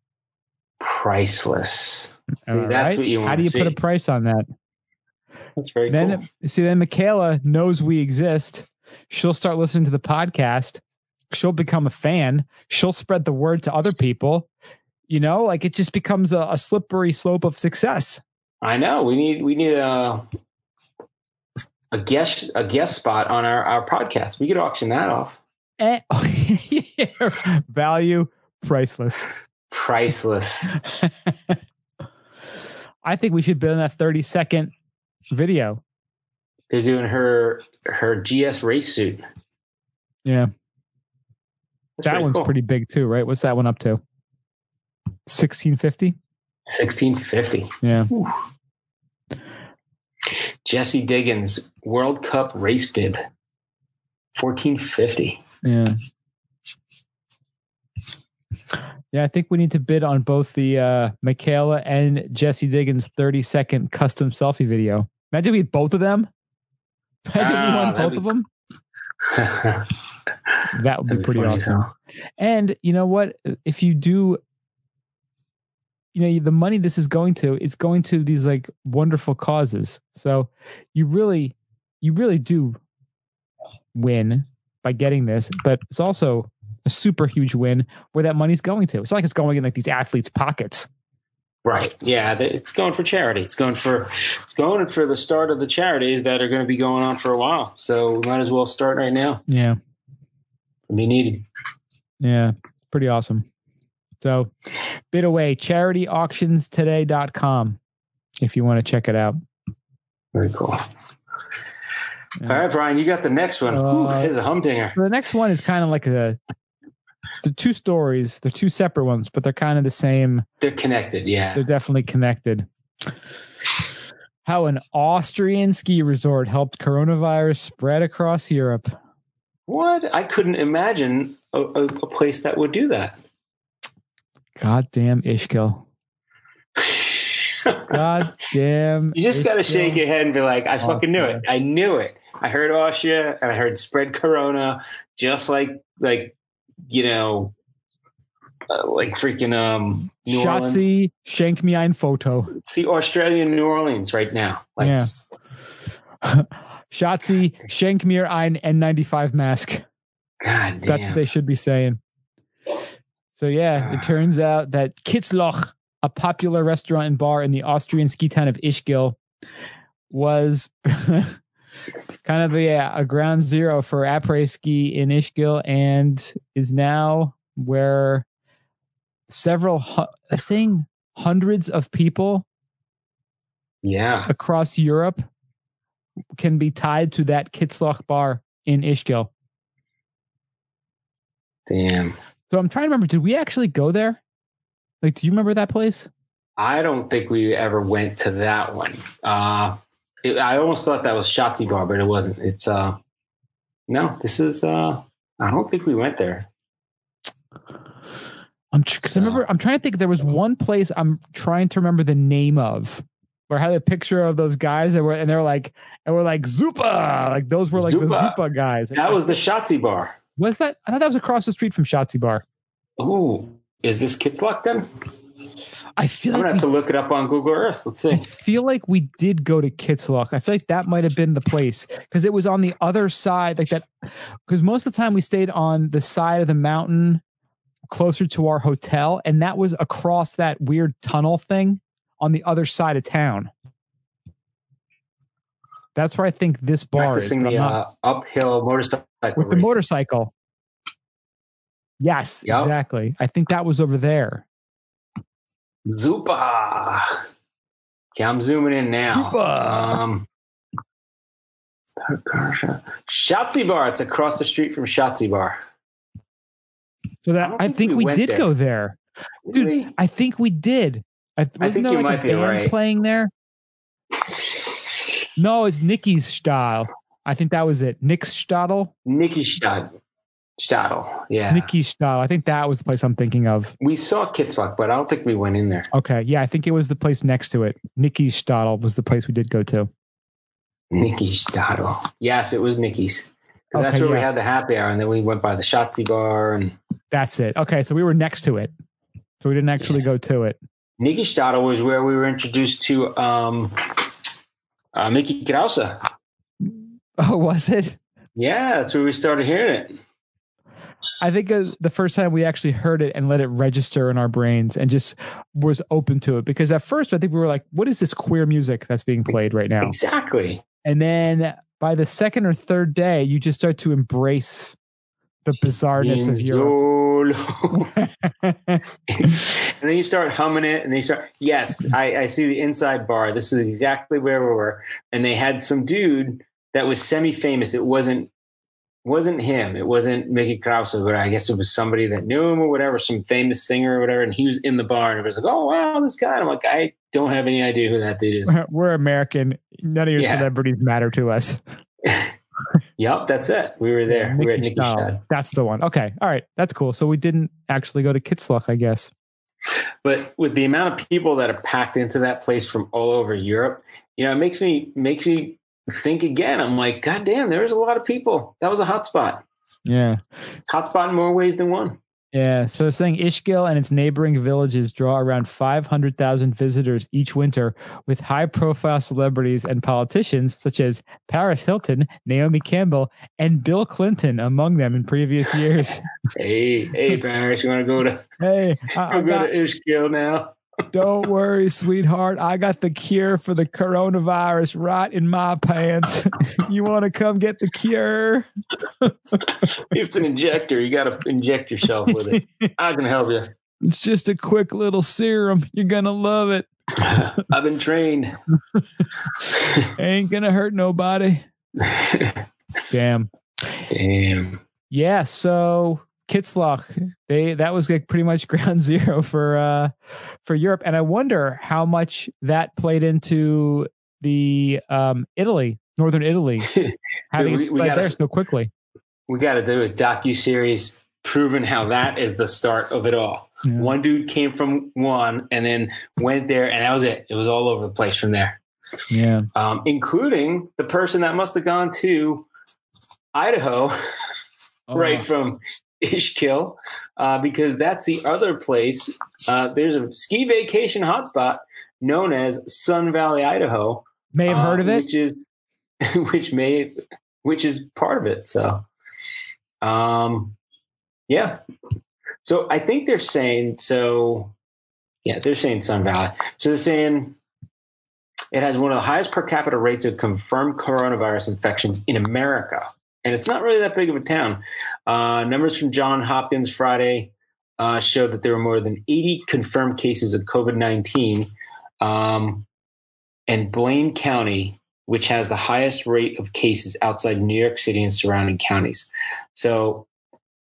Priceless. See, that's what you want How do you see. put a price on that? that's very then cool. see, then Mikaela knows we exist. She'll start listening to the podcast. She'll become a fan. She'll spread the word to other people. You know, like it just becomes a, a slippery slope of success. I know. We need we need a a guest a guest spot on our, our podcast. We could auction that off. Eh, [LAUGHS] value priceless. Priceless. I think we should build in that 30 second video. They're doing her her GS race suit. Yeah. That's that pretty one's cool. pretty big too, right? What's that one up to? 1650? 1650. Yeah. Jessie Diggins World Cup race bib. 1450. Yeah. Yeah, I think we need to bid on both the uh, Mikaela and Jessie Diggins 30 second custom selfie video. Imagine we had both of them. Imagine we Ah, won both be of them. [LAUGHS] That would be That'd pretty awesome. so. And you know what? If you do, you know, the money this is going to, it's going to these like wonderful causes. So you really, you really do win by getting this, but it's also a super huge win where that money's going to. It's not like it's going in like these athletes' pockets. Right. Yeah, it's going for charity. It's going for it's going for the start of the charities that are going to be going on for a while. So we might as well start right now. Yeah. It'll be needed. Yeah. Pretty awesome. So bid away charityauctionstoday.com if you want to check it out. Very cool. Yeah. All right, Brian, you got the next one. Uh, here's a humdinger. The next one is kind of like a the two stories. They're two separate ones, but they're kind of the same. They're connected. Yeah. They're definitely connected. How an Austrian ski resort helped coronavirus spread across Europe. What? I couldn't imagine a, a, a place that would do that. Goddamn Ischgl. [LAUGHS] Goddamn. You just got to shake your head and be like, I fucking knew it. I knew it. I heard Austria and I heard spread Corona, just like like you know, uh, like freaking um New Orleans. Shotzi, shank me ein photo. It's the Australian New Orleans right now. Like, Yeah. [LAUGHS] Shotzi, shank mir ein N95 mask. God damn. they should be saying. So yeah, Ah. it turns out that Kitzloch, a popular restaurant and bar in the Austrian ski town of Ischgl, was [LAUGHS] kind of a, ground zero for après ski in Ischgl and is now where several hu- saying hundreds of people yeah. across Europe can be tied to that Kitzloch bar in Ischgl. Damn. So I'm trying to remember, did we actually go there? Like, do you remember that place? I don't think we ever went to that one. Uh, it, I almost thought that was Schatzi Bar, but it wasn't. It's uh, no. This is uh, I don't think we went there. I'm because I remember I'm trying to think. There was one place I'm trying to remember the name of, where I had a picture of those guys that were and they were like and we're like Zupa, like those were like the Zupa. Zupa guys. That was the Schatzi Bar. was that? I thought that was across the street from Schatzi Bar. Oh, is this Kitzloch then? I feel I'm like gonna have we, to look it up on Google Earth. Let's see. I feel like we did go to Kitzloch. I feel like that might have been the place because it was on the other side, like that. Because most of the time we stayed on the side of the mountain closer to our hotel, and that was across that weird tunnel thing on the other side of town. That's where I think this bar is. Practicing I'm the not- uh, uphill motorcycle with the motorcycle. Yes, Yep. exactly. I think that was over there. Zupa. Okay, I'm zooming in now. Zupa. Um, Schatzi Bar. It's across the street from Schatzi Bar. So that don't I think think we we, did there. go there. Dude, Really? I think we did. I, wasn't think you like might be right. playing there. No, it's Nikki's style. I think that was it. Nick's Stadel. Nikki Stadt. Stadel. Yeah. Nikki Stahl. I think that was the place I'm thinking of. We saw Kitzloch, but I don't think we went in there. Okay. Yeah, I think it was the place next to it. Nikki Stahl was the place we did go to. Nikki Stadel. Yes, it was Nikki's. Because that's Okay, where we had the happy hour, and then we went by the Schatzi bar and That's it. Okay, so we were next to it. So we didn't actually go to it. Nikki Stadel was where we were introduced to um, uh, Mickie Krause. Oh, was it? Yeah, that's where we started hearing it. I think uh, the first time we actually heard it and let it register in our brains and just was open to it because at first I think we were like, what is this queer music that's being played right now? Exactly. And then by the second or third day, you just start to embrace the bizarreness of Europe. [LAUGHS] And then you start humming it, and they start. Yes, I, I see the inside bar. This is exactly where we were, and they had some dude that was semi-famous. It wasn't wasn't him. It wasn't Mickie Krause, but I guess it was somebody that knew him or whatever, some famous singer or whatever. And he was in the bar, and it was like, "Oh wow, this guy." And I'm like, I don't have any idea who that dude is. [LAUGHS] We're American. None of your Yeah. celebrities matter to us. [LAUGHS] yep, that's it. We were there. we were at Nikki Nicky Stahl. Shad. That's the one. Okay. All right. That's cool. So we didn't actually go to Kitzloch, I guess. But with the amount of people that are packed into that place from all over Europe, you know, it makes me makes me think again. I'm like, God damn, there's a lot of people. That was a hot spot. Yeah. Hot spot in more ways than one. Yeah. So it's saying Ischgl and its neighboring villages draw around 500,000 visitors each winter with high profile celebrities and politicians such as Paris Hilton, Naomi Campbell, and Bill Clinton among them in previous years. [LAUGHS] Hey, hey, Paris, you want to go to hey, I, [LAUGHS] go got, to Ischgl now? Don't worry, sweetheart. I got the cure for the coronavirus right in my pants. [LAUGHS] you want to come get the cure? [LAUGHS] It's an injector. You got to inject yourself with it. [LAUGHS] I can help you. It's just a quick little serum. You're going to love it. I've been trained. Ain't going to hurt nobody. Damn. Damn. Yeah. So Kitzloch, they that was like pretty much [LAUGHS] ground zero for uh for Europe, and I wonder how much that played into the um Italy, northern Italy, [LAUGHS] having we- we gotta there so quickly. We got to do a docu series proving how that is the start of it all. Yeah. One dude came from one and then went there, and that was it. It was all over the place from there, Yeah. um, including the person that must have gone to Idaho [LAUGHS] right Oh, from Ischgl, uh, because that's the other place. Uh, there's a ski vacation hotspot known as Sun Valley, Idaho. may have heard uh, of it. which is [LAUGHS] which may which is part of it. So, um, yeah. So I think they're saying so. Yeah, they're saying Sun Valley. So they're saying it has one of the highest per capita rates of confirmed coronavirus infections in America, and it's not really that big of a town. Uh, numbers from John Hopkins Friday uh, showed that there were more than 80 confirmed cases of COVID 19. Um, and Blaine County, which has the highest rate of cases outside New York City and surrounding counties. So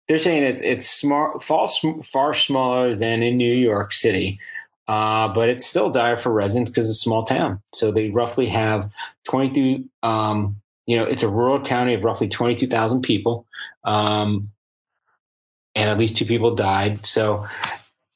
they're saying it's it's smart, far, far smaller than in New York City, uh, but it's still dire for residents because it's a small town. So they roughly have 22. Um, you know, it's a rural county of roughly 22,000 people, um, and at least two people died. So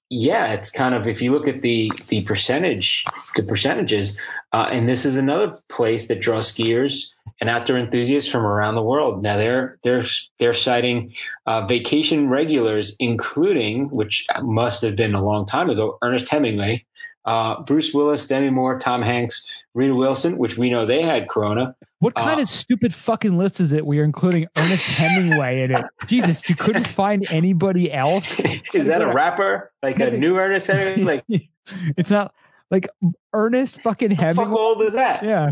yeah, it's kind of if you look at the the percentage, the percentages, uh, and this is another place that draws skiers and outdoor enthusiasts from around the world. Now they're they're they're citing uh, vacation regulars, including which must have been a long time ago, Ernest Hemingway, uh, Bruce Willis, Demi Moore, Tom Hanks, Rita Wilson, which we know they had corona. What kind uh, of stupid fucking list is it? where you're including Ernest Hemingway in it. [LAUGHS] Jesus, you couldn't find anybody else. [LAUGHS] is that a rapper? Like a new Ernest Hemingway? Like [LAUGHS] it's not like Ernest fucking Hemingway. how fuck old is that? Yeah.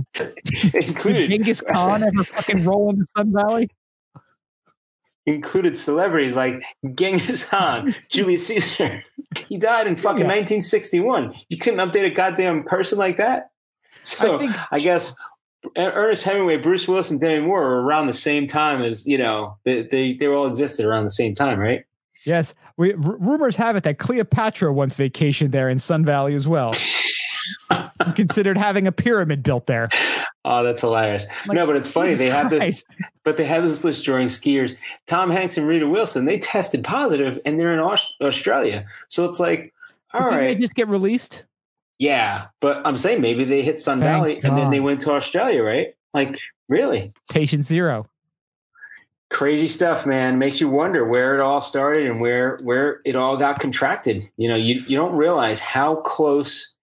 Included Genghis Khan ever fucking roll into Sun Valley? included celebrities like Genghis Khan, Julius Caesar. He died in fucking Yeah. 1961. You couldn't update a goddamn person like that. So I I, guess Er, Ernest Hemingway, Bruce Willis, and Demi Moore were around the same time as you know they they, they all existed around the same time, right? Yes. We, r- rumors have it that Cleopatra once vacationed there in Sun Valley as well. [LAUGHS] considered having a pyramid built there. Oh, that's hilarious. Like, no, but it's funny. Jesus they have this, but they have this list during skiers. Tom Hanks and Rita Wilson, they tested positive and they're in Aus- Australia. So it's like, all didn't they just get released? Yeah. But I'm saying maybe they hit Sun Thank Valley and then they went to Australia, right? Like, really? Patient zero. Crazy stuff, man. Makes you wonder where it all started and where where it all got contracted. You know, you you don't realize how close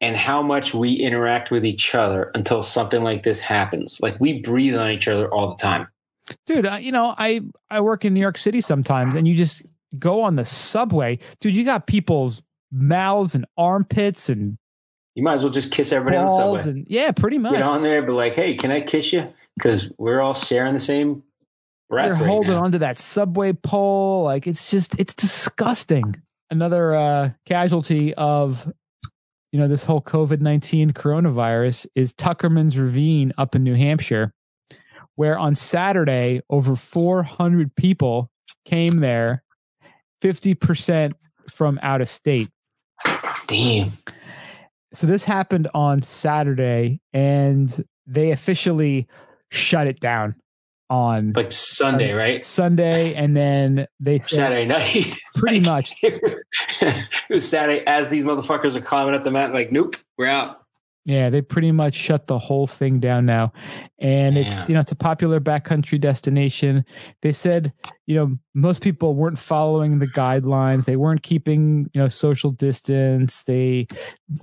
and how much we interact with each other until something like this happens. Like we breathe on each other all the time. dude uh, you know i i work in new york city sometimes and you just go on the subway dude you got people's mouths and armpits and You might as well just kiss everybody on the subway. and yeah pretty much Get on there, be like, "Hey, can I kiss you?" Because we're all sharing the same breath. you're right holding now. onto that subway pole like it's just it's disgusting another uh casualty of you know this whole covid-19 coronavirus is tuckerman's ravine up in new hampshire where on saturday over 400 people came there 50% from out of state Damn. so this happened on Saturday, and they officially shut it down on Like Sunday, right? Sunday, and then they said Saturday night. pretty [LAUGHS] Like, much, It was, [LAUGHS] it was Saturday as these motherfuckers are climbing up the mountain. Like, nope, we're out. Yeah, they pretty much shut the whole thing down now, and it's you know it's a popular backcountry destination. They said you know most people weren't following the guidelines. They weren't keeping you know social distance. They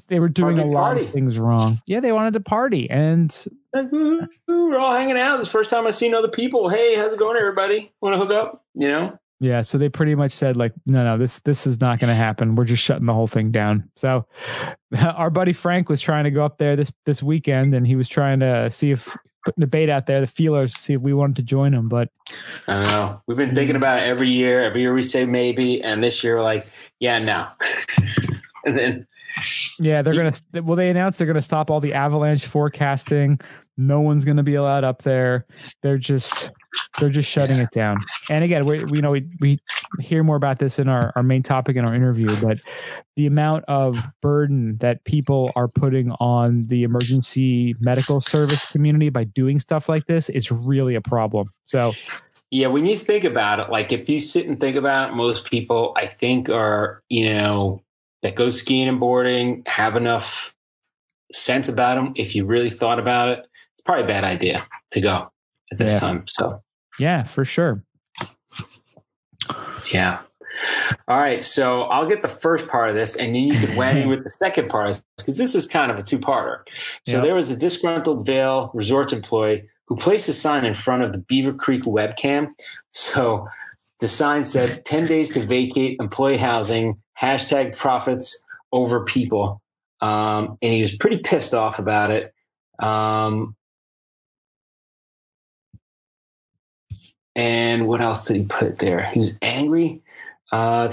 they were doing a Party, lot party. of things wrong. Yeah, they wanted to party, and Like, woo, woo, we're all hanging out. This is the first time I've seen other people. Hey, how's it going, everybody? Want to hook up? You know? Yeah, so they pretty much said like, no, no, this this is not going to happen. We're just shutting the whole thing down. So, [LAUGHS] our buddy Frank was trying to go up there this this weekend, and he was trying to see if putting the bait out there, the feelers, see if we wanted to join him. But I don't know. We've been thinking about it every year. Every year we say maybe, and this year we're like, yeah, no. [LAUGHS] and then yeah, they're gonna. Well, they announced they're gonna stop all the avalanche forecasting. No one's gonna be allowed up there. They're just they're just shutting it down. And again, we we know we we hear more about this in our our main topic in our interview, but the amount of burden that people are putting on the emergency medical service community by doing stuff like this is really a problem. So Yeah, when you think about it, like if you sit and think about it, most people I think are, you know, that go skiing and boarding have enough sense about them. If you really thought about it, it's probably a bad idea to go at this Yeah. time. So, yeah, for sure. yeah. All right. So I'll get the first part of this and then you can in [LAUGHS] with the second part because this is kind of a two parter. So Yep. there was a disgruntled Vail Resorts employee who placed a sign in front of the Beaver Creek webcam. So the sign said 10 days to vacate employee housing, hashtag profits over people. Um, and he was pretty pissed off about it. Um, and what else did he put there? He was angry. Uh,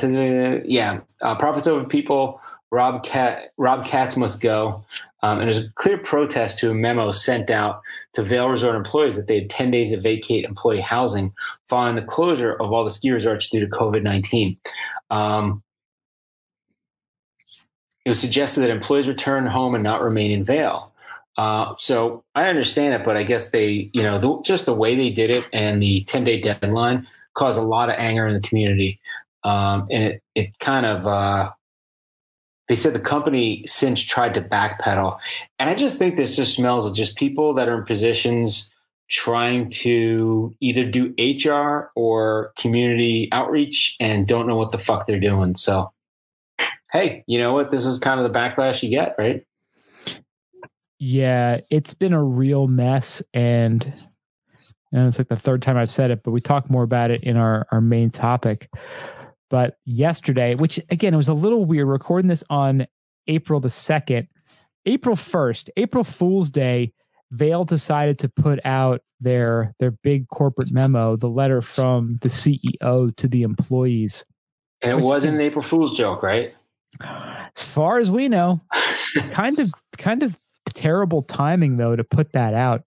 yeah, uh, profits over people. Rob Katz, Rob Katz must go. Um, and there's a clear protest to a memo sent out to Vail Resort employees that they had 10 days to vacate employee housing following the closure of all the ski resorts due to COVID 19. Um, it was suggested that employees return home and not remain in Vail. Uh, so I understand it, but I guess they, you know, the, just the way they did it and the 10 day deadline caused a lot of anger in the community. Um, and it, it kind of, uh, they said the company since tried to backpedal. And I just think this just smells of just people that are in positions trying to either do HR or community outreach and don't know what the fuck they're doing. So, hey, you know what? This is kind of the backlash you get, right? Yeah, it's been a real mess and and it's like the third time I've said it, but we talk more about it in our our main topic. But yesterday, which again it was a little weird, recording this on April the 2nd, April 1st, April Fool's Day, Vail decided to put out their their big corporate memo, the letter from the CEO to the employees. And it wasn't an April Fool's joke, right? As far as we know, [LAUGHS] kind of kind of terrible timing though to put that out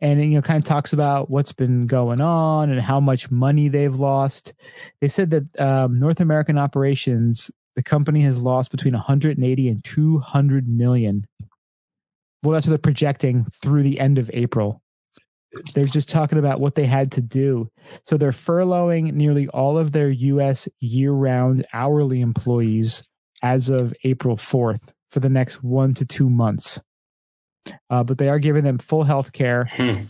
and you know kind of talks about what's been going on and how much money they've lost they said that um, north american operations the company has lost between 180 and 200 million Well, that's what they're projecting through the end of April. They're just talking about what they had to do. So they're furloughing nearly all of their US year round hourly employees as of April 4th for the next one to two months. Uh, but they are giving them full health care. Hmm.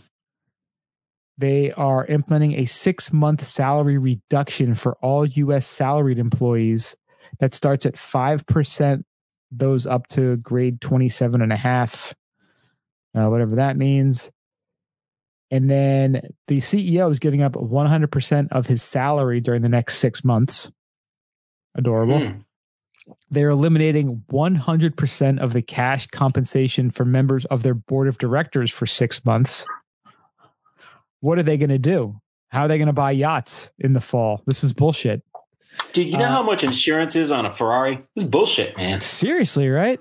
They are implementing a six month salary reduction for all US salaried employees that starts at 5%, those up to grade 27 and a half, uh, whatever that means. And then the CEO is giving up 100% of his salary during the next six months. Adorable. Hmm. They're eliminating 100% of the cash compensation for members of their board of directors for six months. What are they going to do? How are they going to buy yachts in the fall? This is bullshit. Dude, you know Uh, how much insurance is on a Ferrari? This is bullshit, man. Seriously, right?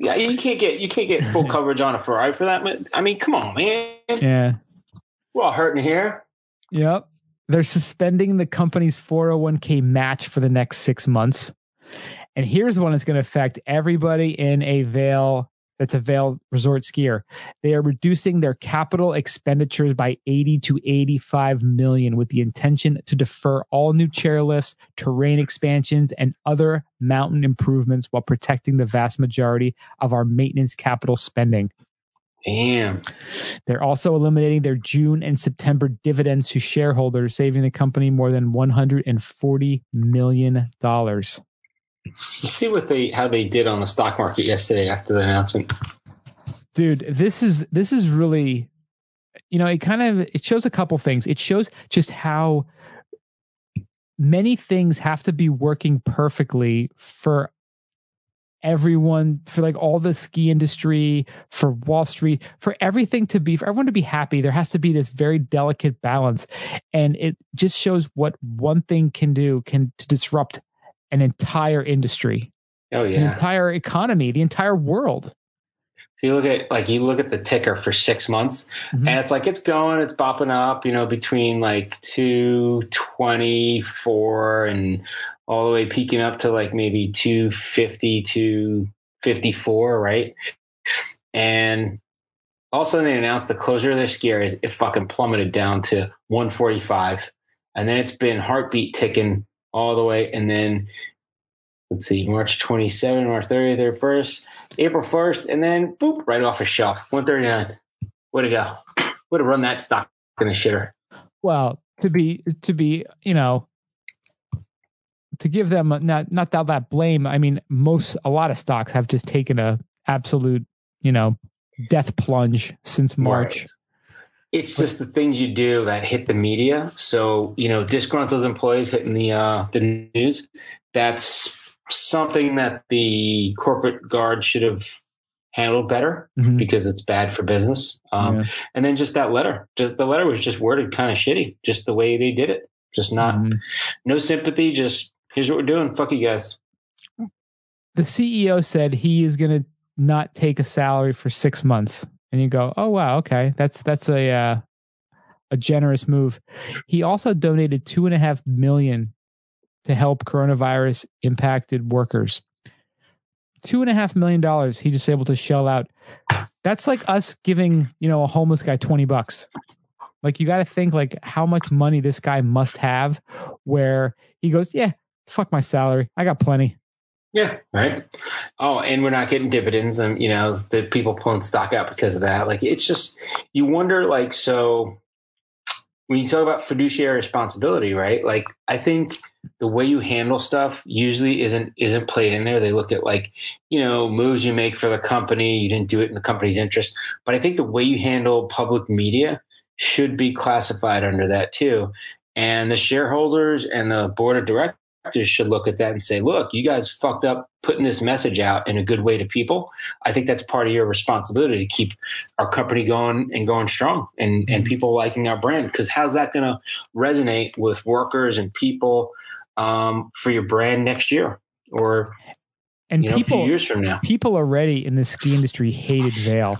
Yeah, you can't get you can't get full [LAUGHS] coverage on a Ferrari for that. much. I mean, come on, man. Yeah. We're all hurting here. Yep. They're suspending the company's 401k match for the next six months. And here's one that's going to affect everybody in a Vail that's a Vail resort skier. They are reducing their capital expenditures by 80 to 85 million with the intention to defer all new chairlifts, terrain expansions, and other mountain improvements while protecting the vast majority of our maintenance capital spending. Damn. They're also eliminating their June and September dividends to shareholders, saving the company more than $140 million. Let's see what they how they did on the stock market yesterday after the announcement. Dude, this is this is really you know, it kind of it shows a couple things. It shows just how many things have to be working perfectly for everyone for like all the ski industry for wall street for everything to be for everyone to be happy there has to be this very delicate balance and it just shows what one thing can do can to disrupt an entire industry Oh an yeah. entire economy the entire world So you look at like you look at the ticker for six months, Mhm. and it's like it's going, it's bopping up, you know, between like two twenty four and all the way peaking up to like maybe two fifty to fifty four, right? And all of a sudden they announced the closure of their ski areas. It fucking plummeted down to one forty five, and then it's been heartbeat ticking all the way, and then. Let's see, March 27, March 30th, 31st, April 1st, and then boop, right off a shelf. 139. Way to go. Way to run that stock in the shitter. well to be to be you know to give them a- not not that that blame i mean most a lot of stocks have just taken a absolute you know death plunge since march Right. It's just the things you do that hit the media. So, you know, disgruntled employees hitting the uh the news. That's something that the corporate guard should have handled better Mhm. because it's bad for business. Um, Yeah. And then just that letter, just the letter was just worded kind of shitty, just the way they did it. Just not Mhm. no sympathy. Just here's what we're doing. Fuck you guys. the ceo said he is going to not take a salary for six months and you go oh wow okay. That's that's a uh, a generous move. He also donated two and a half million to help coronavirus impacted workers. Two and a half million dollars he just able to shell out. That's like us giving you know a homeless guy 20 bucks. Like you got to think like how much money this guy must have where he goes yeah fuck my salary. I got plenty Yeah, right. Oh, and we're not getting dividends, and you know the people pulling stock out because of that. Like it's just you wonder, like so when you talk about fiduciary responsibility, right? Like I think the way you handle stuff usually isn't isn't played in there. They look at like you know moves you make for the company. You didn't do it in the company's interest, but I think the way you handle public media should be classified under that too. And the shareholders and the board of directors should look at that and say, look, you guys fucked up putting this message out in a good way to people. I think that's part of your responsibility to keep our company going and going strong and, and people liking our brand. Because how's that going to resonate with workers and people um, for your brand next year or and you know, a people few years from now? people already in the ski industry hated Vail,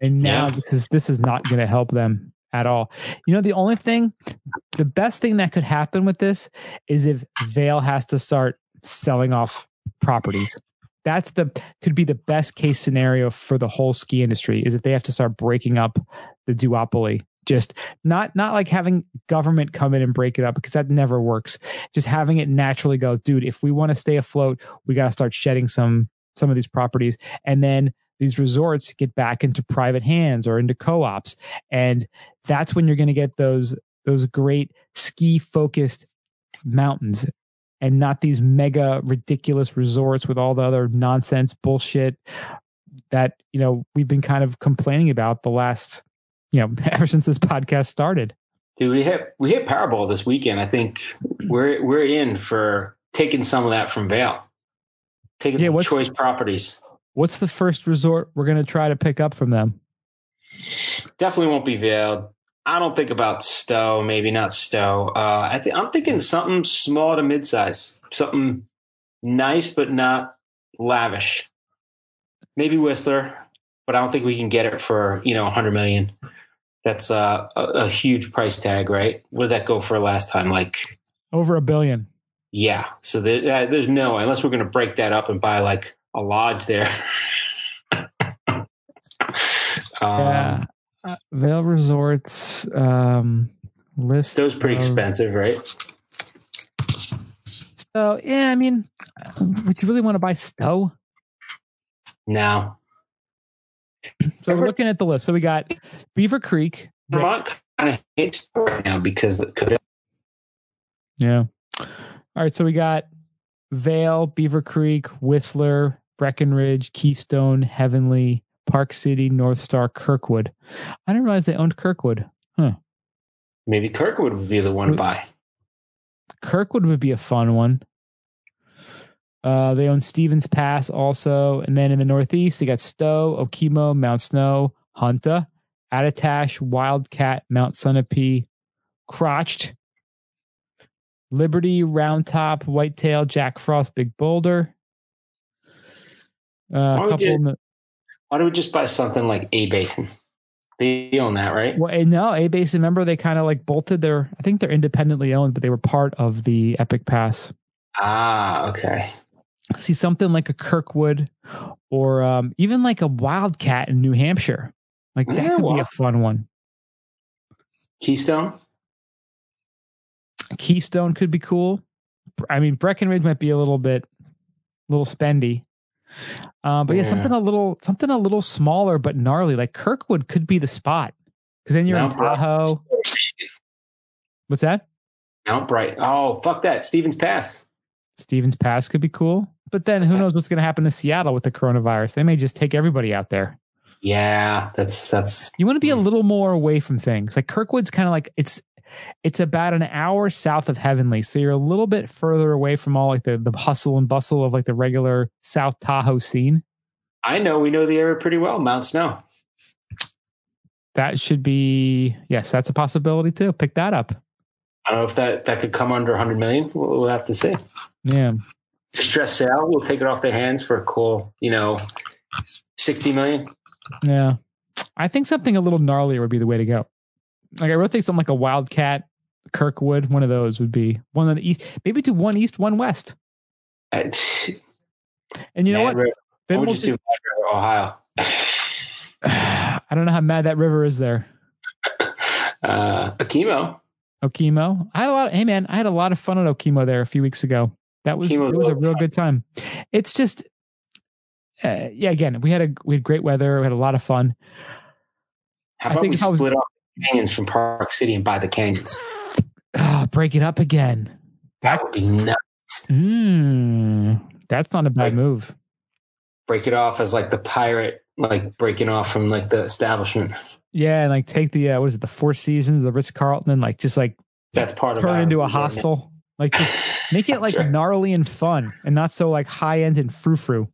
and now Yeah. this is this is not going to help them at all. You know, the only thing, the best thing that could happen with this is if Vail has to start selling off properties. that's the could be the best case scenario for the whole ski industry is if they have to start breaking up the duopoly just not not like having government come in and break it up because that never works just having it naturally go dude if we want to stay afloat we got to start shedding some some of these properties and then these resorts get back into private hands or into co-ops. And that's when you're going to get those those great ski focused mountains and not these mega ridiculous resorts with all the other nonsense bullshit that you know we've been kind of complaining about the last you know [LAUGHS] ever since this podcast started. Dude we hit we hit powerball this weekend. I think we're we're in for taking some of that from Vail. Taking yeah, some choice properties what's the first resort we're going to try to pick up from them definitely won't be Vail I don't think about Stowe, maybe not Stowe. Uh, I think I'm thinking something small to midsize, something nice but not lavish. Maybe Whistler, but I don't think we can get it for you know 100 million. That's uh, a, a huge price tag, right? What did that go for last time? Like over a billion. Yeah. So there, uh, there's no unless we're going to break that up and buy like a lodge there. um, [LAUGHS] yeah. Uh, Vail Resorts um, list. Those pretty of, expensive, right? So yeah, I mean, would you really want to buy Stowe? No. So we're looking at the list. So we got Beaver Creek. Vermont kind of hates right now because because. Yeah. All right. So we got Vail, Beaver Creek, Whistler, Breckenridge, Keystone, Heavenly, Park City, North Star, Kirkwood. I didn't realize they owned Kirkwood. Huh. Maybe Kirkwood would be the one to buy. Kirkwood would be a fun one. Uh, they own Stevens Pass also. And then in the Northeast, they got Stowe, Okemo, Mount Snow, Hunter, Attitash, Wildcat, Mount Sunapee, Crotched, Liberty, Round Top, Whitetail, Jack Frost, Big Boulder. Uh, a couple why don't we just buy something like A-Basin? They own that, right? Well, no, A-Basin. Remember, they kind of like bolted their. I think they're independently owned, but they were part of the Epic Pass. Ah, okay. See something like a Kirkwood, or um, even like a Wildcat in New Hampshire. Like that yeah, could be a fun one. Keystone. Keystone could be cool. I mean, Breckenridge might be a little bit, a little spendy. Uh, but yeah, yeah, something a little something a little smaller but gnarly, like Kirkwood could be the spot because then you're Mount in Tahoe. What's that? Mount Bright. Oh, fuck that. Stevens Pass. Stevens Pass could be cool. But then who knows what's going to happen to Seattle with the coronavirus? They may just take everybody out there. Yeah, that's that's. You want to be a little more away from things. Like Kirkwood's kind of like it's it's about an hour south of Heavenly, so you're a little bit further away from all like the the hustle and bustle of like the regular South Tahoe scene. I know we know the area pretty well, Mount Snow. That should be yes, that's a possibility too. Pick that up. I don't know if that that could come under 100 million. We'll, we'll have to see. Yeah. Stress sale. We'll take it off their hands for a cool, you know, 60 million. Yeah. I think something a little gnarlier would be the way to go. Like I really think something like a Wildcat, Kirkwood, one of those would be one of the east, maybe to one east, one west. [LAUGHS] and you know what? Then we'll just do Ohio. [SIGHS] I don't know how mad that river is there. [LAUGHS] Uh, Okemo. Okemo. I had a lot. Of, hey man, I had a lot of fun at Okemo there a few weeks ago. That was it was a real fun. good time. It's just, uh, yeah. Again, we had a we had great weather. We had a lot of fun. How about we split up canyons from Park City and buy the canyons. Oh, break it up again. That would be nuts. Mm, that's not a bad like, move. Break it off as like the pirate, like breaking off from like the establishment. Yeah, and like take the uh, what is it, the Four Seasons, the Ritz Carlton, and like just like that's part turn of turn into a hostel. Like [LAUGHS] make it like right. gnarly and fun, and not so like high end and frou frou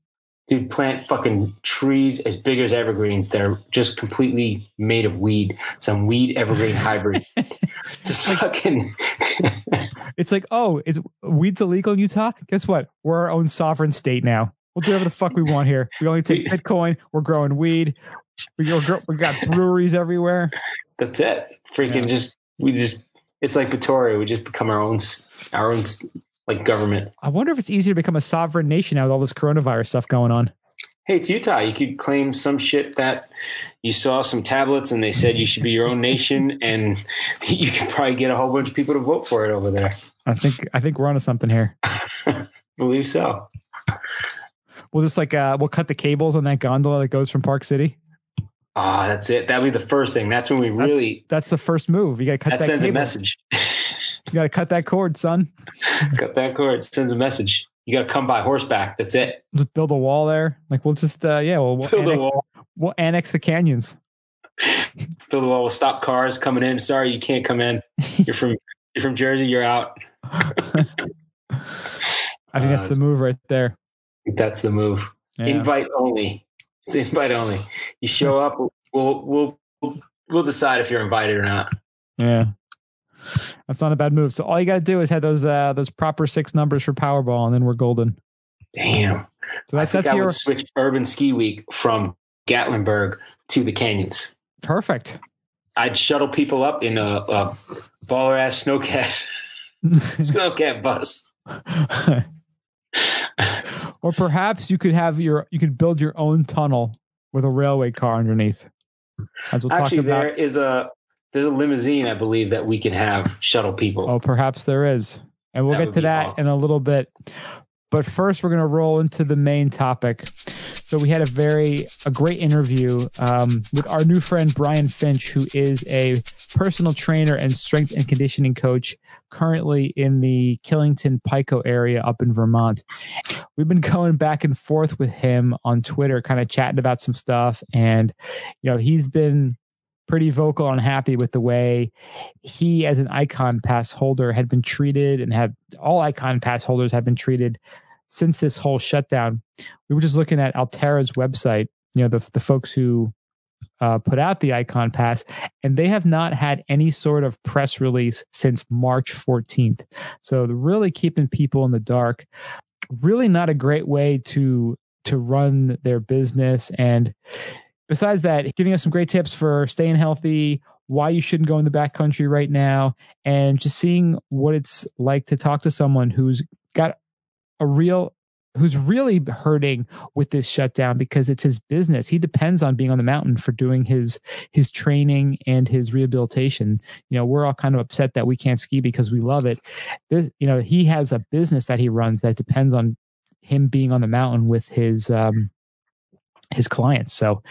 dude plant fucking trees as big as evergreens that are just completely made of weed some weed evergreen [LAUGHS] hybrid. Just fucking [LAUGHS] it's like oh is weeds illegal in utah? Guess what? We're our own sovereign state now. We'll do whatever the fuck we want here. We only take [LAUGHS] bitcoin. We're growing weed. We, we got breweries everywhere. That's it. Freaking yeah. just we just it's like Victoria. We just become our own, our own like government. I wonder if it's easier to become a sovereign nation now with all this coronavirus stuff going on. Hey, it's Utah. You could claim some shit that you saw some tablets and they said you should be your own nation, [LAUGHS] and you could probably get a whole bunch of people to vote for it over there. I think I think we're onto something here. [LAUGHS] Believe so. We'll just like uh, we'll cut the cables on that gondola that goes from Park City. Ah, that's it. That'll be the first thing. That's when we really. That's the first move. You got to cut that, that. sends cable. a message. [LAUGHS] You got to cut that cord, son. cut that cord. Sends a message. You got to come by horseback. That's it. Just build a wall there. Like we'll just uh, yeah, we'll, we'll Build a annex, wall. we'll annex the canyons. [LAUGHS] Build a wall. We'll stop cars coming in. Sorry, you can't come in. You're from [LAUGHS] you're from Jersey. You're out. [LAUGHS] I think that's Uh, the move right there. That's the move. Yeah. Invite only. It's invite only. You show up. We'll we'll, we'll decide if you're invited or not. Yeah. That's not a bad move. So all you got to do is have those uh those proper six numbers for Powerball, and then we're golden. Damn. So I that's think that's I your would switch Urban Ski Week from Gatlinburg to the canyons. perfect. I'd shuttle people up in a, a baller ass snowcat [LAUGHS] snowcat bus. [LAUGHS] or perhaps you could have your you could build your own tunnel with a railway car underneath. As we'll Actually, talk about. there is a there's a limousine I believe that we can have shuttle people. Oh, perhaps there is. And we'll That get to that awesome. in a little bit. But first, we're going to roll into the main topic. So we had a very a great interview um, with our new friend Brian Finch, who is a personal trainer and strength and conditioning coach currently in the Killington Pico area up in Vermont. We've been going back and forth with him on Twitter, kind of chatting about some stuff, and you know he's been pretty vocal and happy with the way he as an Ikon pass holder had been treated and had all Ikon pass holders have been treated since this whole shutdown. We were just looking at Alterra's website you know the, the folks who uh, put out the Ikon pass and they have not had any sort of press release since march 14th so really keeping people in the dark. Really not a great way to to run their business and besides that, giving us some great tips for staying healthy, why you shouldn't go in the backcountry right now, and just seeing what it's like to talk to someone who's got a real who's really hurting with this shutdown because it's his business. He depends on being on the mountain for doing his his training and his rehabilitation. You know, we're all kind of upset that we can't ski because we love it. This, you know, he has a business that he runs that depends on him being on the mountain with his um his clients. So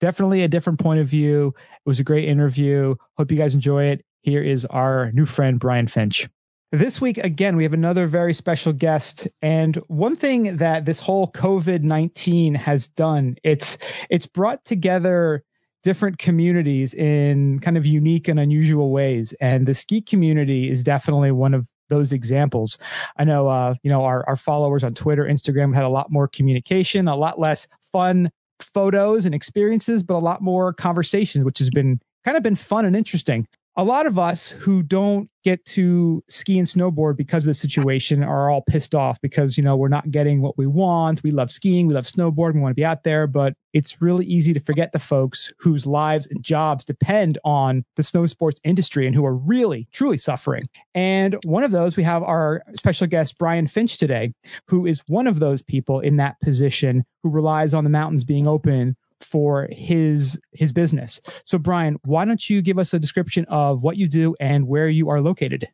definitely a different point of view. It was a great interview. Hope you guys enjoy it. Here is our new friend, Brian Finch. This week, again, we have another very special guest. And one thing that this whole COVID 19 has done, it's it's brought together different communities in kind of unique and unusual ways. And the ski community is definitely one of those examples. I know, uh, you know, our, our followers on Twitter, Instagram had a lot more communication, a lot less fun photos and experiences, but a lot more conversations, which has been kind of been fun and interesting. A lot of us who don't get to ski and snowboard because of the situation are all pissed off because, you know, we're not getting what we want. We love skiing, we love snowboarding, we want to be out there, but it's really easy to forget the folks whose lives and jobs depend on the snow sports industry and who are really, truly suffering. And one of those, we have our special guest, Brian Finch, today, who is one of those people in that position who relies on the mountains being open for his his business. So Brian, why don't you give us a description of what you do and where you are located?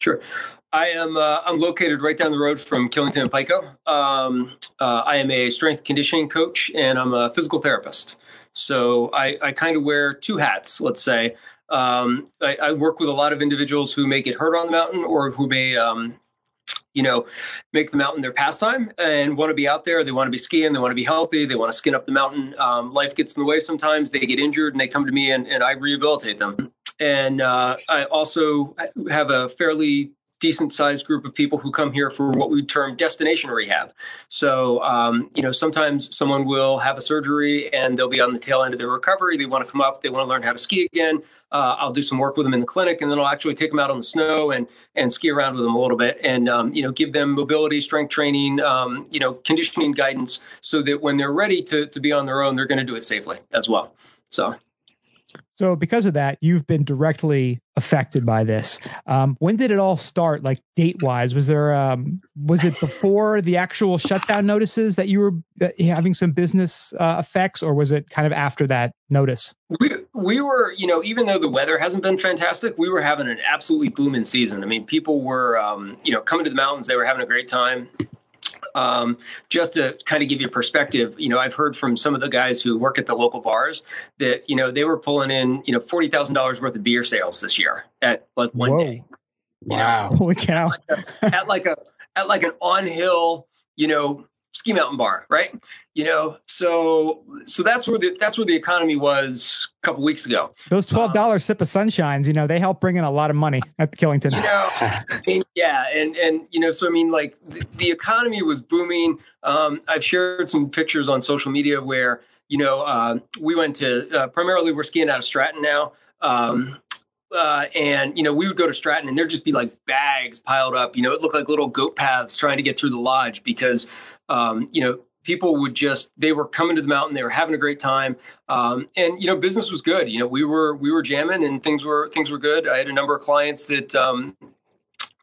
Sure. I am uh, I'm located right down the road from Killington and Pico. Um, uh, I am a strength conditioning coach and I'm a physical therapist. So I, I kind of wear two hats, let's say. Um, I, I work with a lot of individuals who may get hurt on the mountain or who may um, you know, make the mountain their pastime and want to be out there. They want to be skiing. They want to be healthy. They want to skin up the mountain. Um, life gets in the way sometimes. They get injured and they come to me and, and I rehabilitate them. And uh, I also have a fairly decent sized group of people who come here for what we term destination rehab. So, um, you know, sometimes someone will have a surgery and they'll be on the tail end of their recovery. They want to come up, they want to learn how to ski again. Uh, I'll do some work with them in the clinic and then I'll actually take them out on the snow and, and ski around with them a little bit and, um, you know, give them mobility, strength training, um, you know, conditioning guidance so that when they're ready to, to be on their own, they're going to do it safely as well. So. So, because of that, you've been directly affected by this. Um, when did it all start? Like date wise, was there um, was it before the actual shutdown notices that you were having some business uh, effects, or was it kind of after that notice? We we were, you know, even though the weather hasn't been fantastic, we were having an absolutely booming season. I mean, people were, um, you know, coming to the mountains. They were having a great time. Um, just to kind of give you perspective, you know, I've heard from some of the guys who work at the local bars that you know they were pulling in you know forty thousand dollars worth of beer sales this year at like one Whoa. day. Wow! Know, Holy cow! At like, a, at like a at like an on hill, you know, ski mountain bar, right? You know, so so that's where the that's where the economy was a couple weeks ago. Those twelve dollars um, sip of sunshines, you know, they help bring in a lot of money at Killington. You know, [LAUGHS] I mean, yeah, and and you know, so I mean, like the, the economy was booming. Um, I've shared some pictures on social media where you know uh, we went to uh, primarily we're skiing out of Stratton now. Um, uh, and you know we would go to Stratton and there'd just be like bags piled up. You know, it looked like little goat paths trying to get through the lodge because um, you know people would just they were coming to the mountain they were having a great time. Um, and you know business was good. You know we were we were jamming and things were things were good. I had a number of clients that um,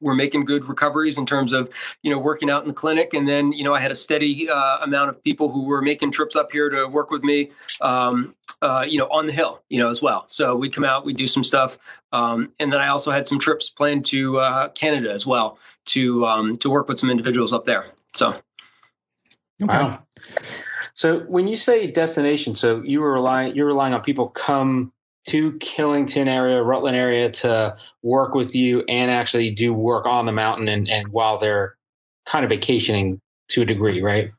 were making good recoveries in terms of you know working out in the clinic. And then you know i had a steady uh, amount of people who were making trips up here to work with me um, uh, you know on the hill you know as well. So we'd come out we'd do some stuff. Um, and then i also had some trips planned to uh, canada as well to um, to work with some individuals up there. So Okay. Wow. So when you say destination, so you were relying you're relying on people come to Killington area, Rutland area to work with you and actually do work on the mountain and, and while they're kind of vacationing to a degree, right?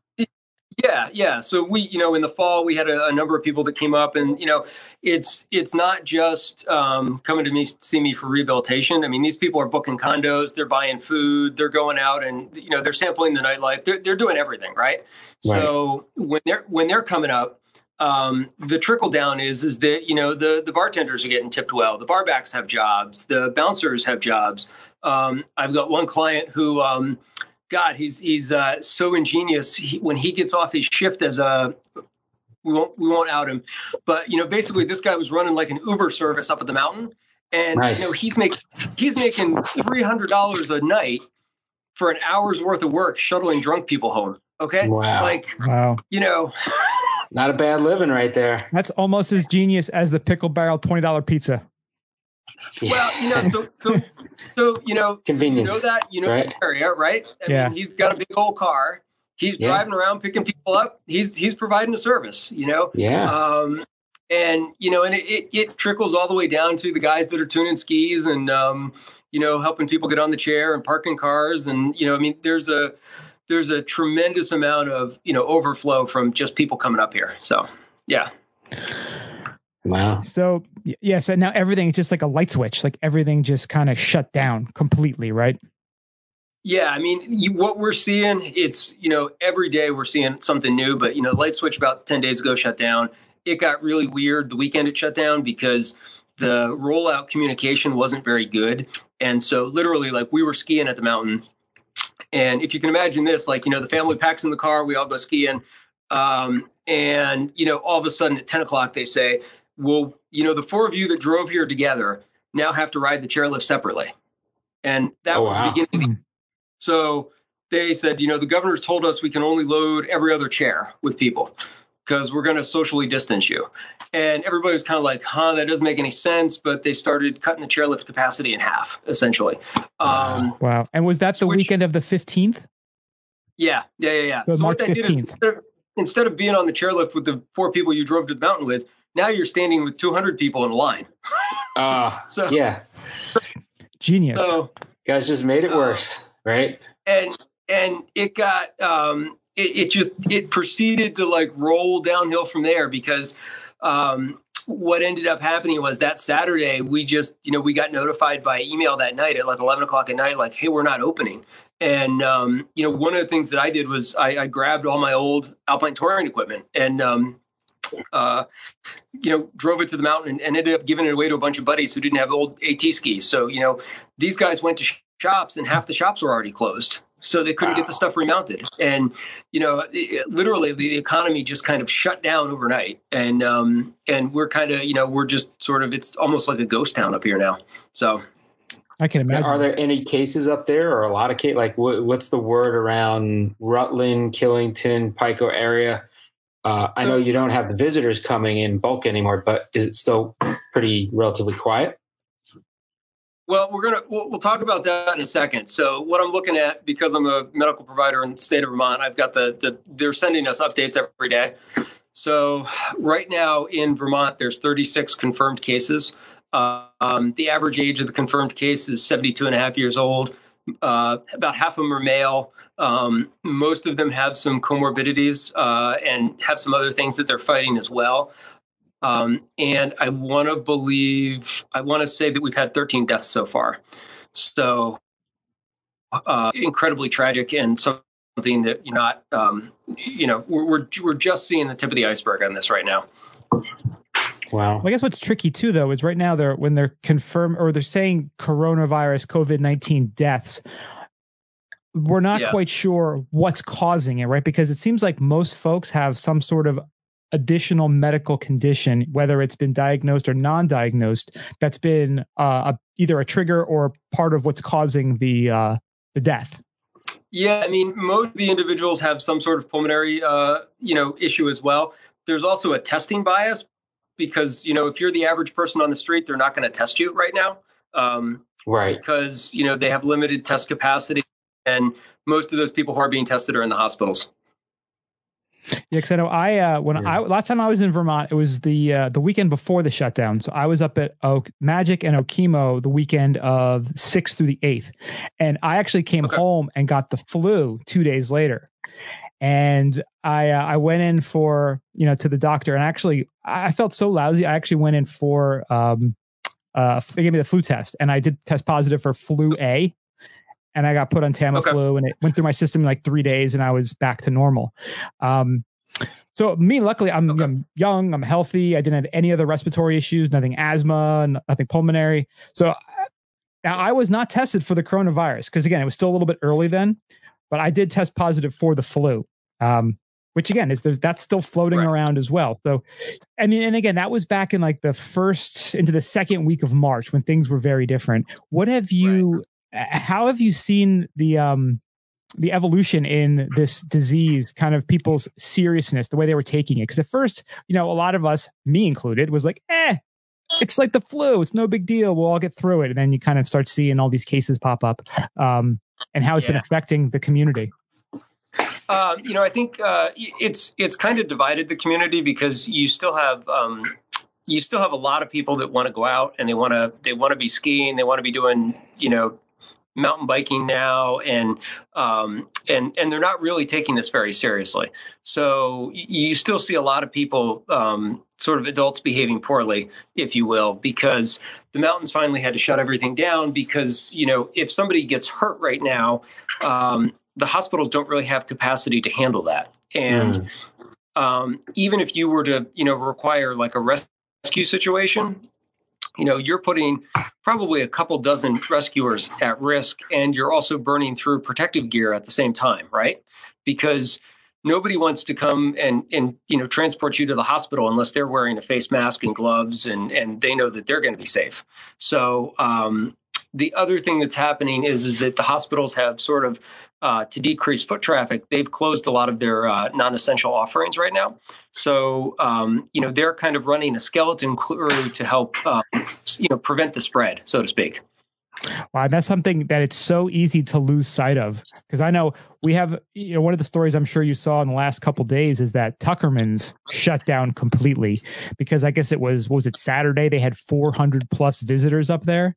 Yeah, yeah. So we, you know, in the fall we had a, a, number of people that came up, and you know, it's it's not just um, coming to me see me for rehabilitation. I mean, these people are booking condos, they're buying food, they're going out, and you know, they're sampling the nightlife. They're they're doing everything, right? right. So when they're when they're coming up, um, the trickle down is is that you know the the bartenders are getting tipped well, the barbacks have jobs, the bouncers have jobs. Um, I've got one client who. Um, God, he's he's uh, so ingenious. He, when he gets off his shift as a, we won't we won't out him, but you know, basically, this guy was running like an Uber service up at the mountain, and nice. you know, he's making he's making three hundred dollars a night for an hour's worth of work shuttling drunk people home. Okay, wow, like wow, you know. Not a bad living right there. That's almost as genius as the pickle barrel twenty dollar pizza. Well, you know, so so so you know, convenience. You know that you know right? the area, right? I yeah. mean, he's got a big old car. He's yeah. driving around picking people up. He's he's providing a service. You know. Yeah. Um, and you know, and it, it, it trickles all the way down to the guys that are tuning skis and um, you know, helping people get on the chair and parking cars, and you know, I mean, there's a there's a tremendous amount of you know overflow from just people coming up here. So yeah. Wow. So yeah, so now everything is just like a light switch. Like everything just kind of shut down completely, right? Yeah, I mean, you, what we're seeing, it's you know every day we're seeing something new. But you know, light switch about ten days ago shut down. It got really weird the weekend it shut down because the rollout communication wasn't very good, and so literally, like we were skiing at the mountain, and if you can imagine this, like you know, the family packs in the car, we all go skiing, um, and you know, all of a sudden at ten o'clock they say, well, you know, the four of you that drove here together now have to ride the chairlift separately. And that oh, was wow. the beginning. So they said, you know, the governor's told us we can only load every other chair with people because we're going to socially distance you. And everybody was kind of like, huh, that doesn't make any sense. But they started cutting the chairlift capacity in half, essentially. Um, wow. And was that the which, weekend of the 15th? Yeah. Yeah. Yeah. Yeah. So, so March what that 15th. did is instead of, instead of being on the chairlift with the four people you drove to the mountain with, now you're standing with 200 people in line. Ah, uh, [LAUGHS] so yeah, genius. So guys just made it uh, worse, right? And and it got um, it, it just it proceeded to like roll downhill from there because um, what ended up happening was that Saturday we just you know we got notified by email that night at like 11 o'clock at night like hey we're not opening and um, you know one of the things that I did was I, I grabbed all my old alpine touring equipment and um, uh, you know, drove it to the mountain and, and, ended up giving it away to a bunch of buddies who didn't have old AT skis. So, you know, these guys went to sh- shops and half the shops were already closed. so they couldn't wow. get the stuff remounted. And you know, it, literally, the economy just kind of shut down overnight. And um, and we're kind of you know we're just sort of it's almost like a ghost town up here now. So I can imagine. Are there any cases up there, or a lot of cases? Like, what, what's the word around Rutland, Killington, Pico area? Uh, I know you don't have the visitors coming in bulk anymore, but is it still pretty relatively quiet? Well, we're gonna we'll, we'll, talk about that in a second. So, what I'm looking at because I'm a medical provider in the state of Vermont, I've got the the they're sending us updates every day. So, right now in Vermont, there's 36 confirmed cases. Um, the average age of the confirmed case is 72 and a half years old. Uh, about half of them are male. Um, most of them have some comorbidities uh, and have some other things that they're fighting as well. Um, and I want to believe, I want to say that we've had 13 deaths so far. So uh, incredibly tragic and something that you're not, um, you know, we're, we're, we're just seeing the tip of the iceberg on this right now. Wow. Well, I guess what's tricky too, though, is right now they're when they're confirmed or they're saying coronavirus COVID nineteen deaths. We're not yeah. quite sure what's causing it, right? Because it seems like most folks have some sort of additional medical condition, whether it's been diagnosed or non-diagnosed, that's been uh, a, either a trigger or part of what's causing the uh, the death. Yeah, I mean, most of the individuals have some sort of pulmonary, uh, you know, issue as well. There's also a testing bias because you know if you're the average person on the street, they're not going to test you right now, um, right? Because you know they have limited test capacity, and most of those people who are being tested are in the hospitals. Yeah, because I know I uh, when yeah. I last time I was in Vermont, it was the uh, the weekend before the shutdown. So I was up at Oak Magic and Okemo the weekend of sixth through the eighth, and I actually came okay. home and got the flu two days later and I uh, I went in for you know to the doctor and actually I felt so lousy I actually went in for um uh they gave me the flu test and I did test positive for flu A and I got put on Tamiflu okay. and it went through my system in like three days and I was back to normal. Um, so me, luckily, I'm, okay. I'm, young, I'm healthy. I didn't have any other respiratory issues, nothing asthma, nothing pulmonary. So now I was not tested for the coronavirus because again, it was still a little bit early then but I did test positive for the flu. Um, which again is that's still floating right. around as well. So, I mean, and again, that was back in like the first into the second week of March when things were very different. What have you? Right. How have you seen the um the evolution in this disease? Kind of people's seriousness, the way they were taking it. Because at first, you know, a lot of us, me included, was like, eh. It's like the flu. It's no big deal. We'll all get through it. And then you kind of start seeing all these cases pop up. Um, and how it's yeah. been affecting the community? Uh, you know, I think uh, it's it's kind of divided the community because you still have um, you still have a lot of people that want to go out and they want to they want to be skiing, they want to be doing you know mountain biking now, and um, and and they're not really taking this very seriously. So you still see a lot of people, um, sort of adults behaving poorly, if you will, because the mountains finally had to shut everything down because you know if somebody gets hurt right now um, the hospitals don't really have capacity to handle that and mm. um, even if you were to you know require like a rescue situation you know you're putting probably a couple dozen rescuers at risk and you're also burning through protective gear at the same time right because nobody wants to come and and you know transport you to the hospital unless they're wearing a face mask and gloves and and they know that they're going to be safe. So um, the other thing that's happening is is that the hospitals have sort of uh, to decrease foot traffic. They've closed a lot of their uh, non-essential offerings right now. So um, you know they're kind of running a skeleton crew to help uh, you know prevent the spread, so to speak. Wow, that's something that it's so easy to lose sight of because I know we have you know one of the stories I'm sure you saw in the last couple days is that Tuckerman's shut down completely because I guess it was was it Saturday? They had 400 plus visitors up there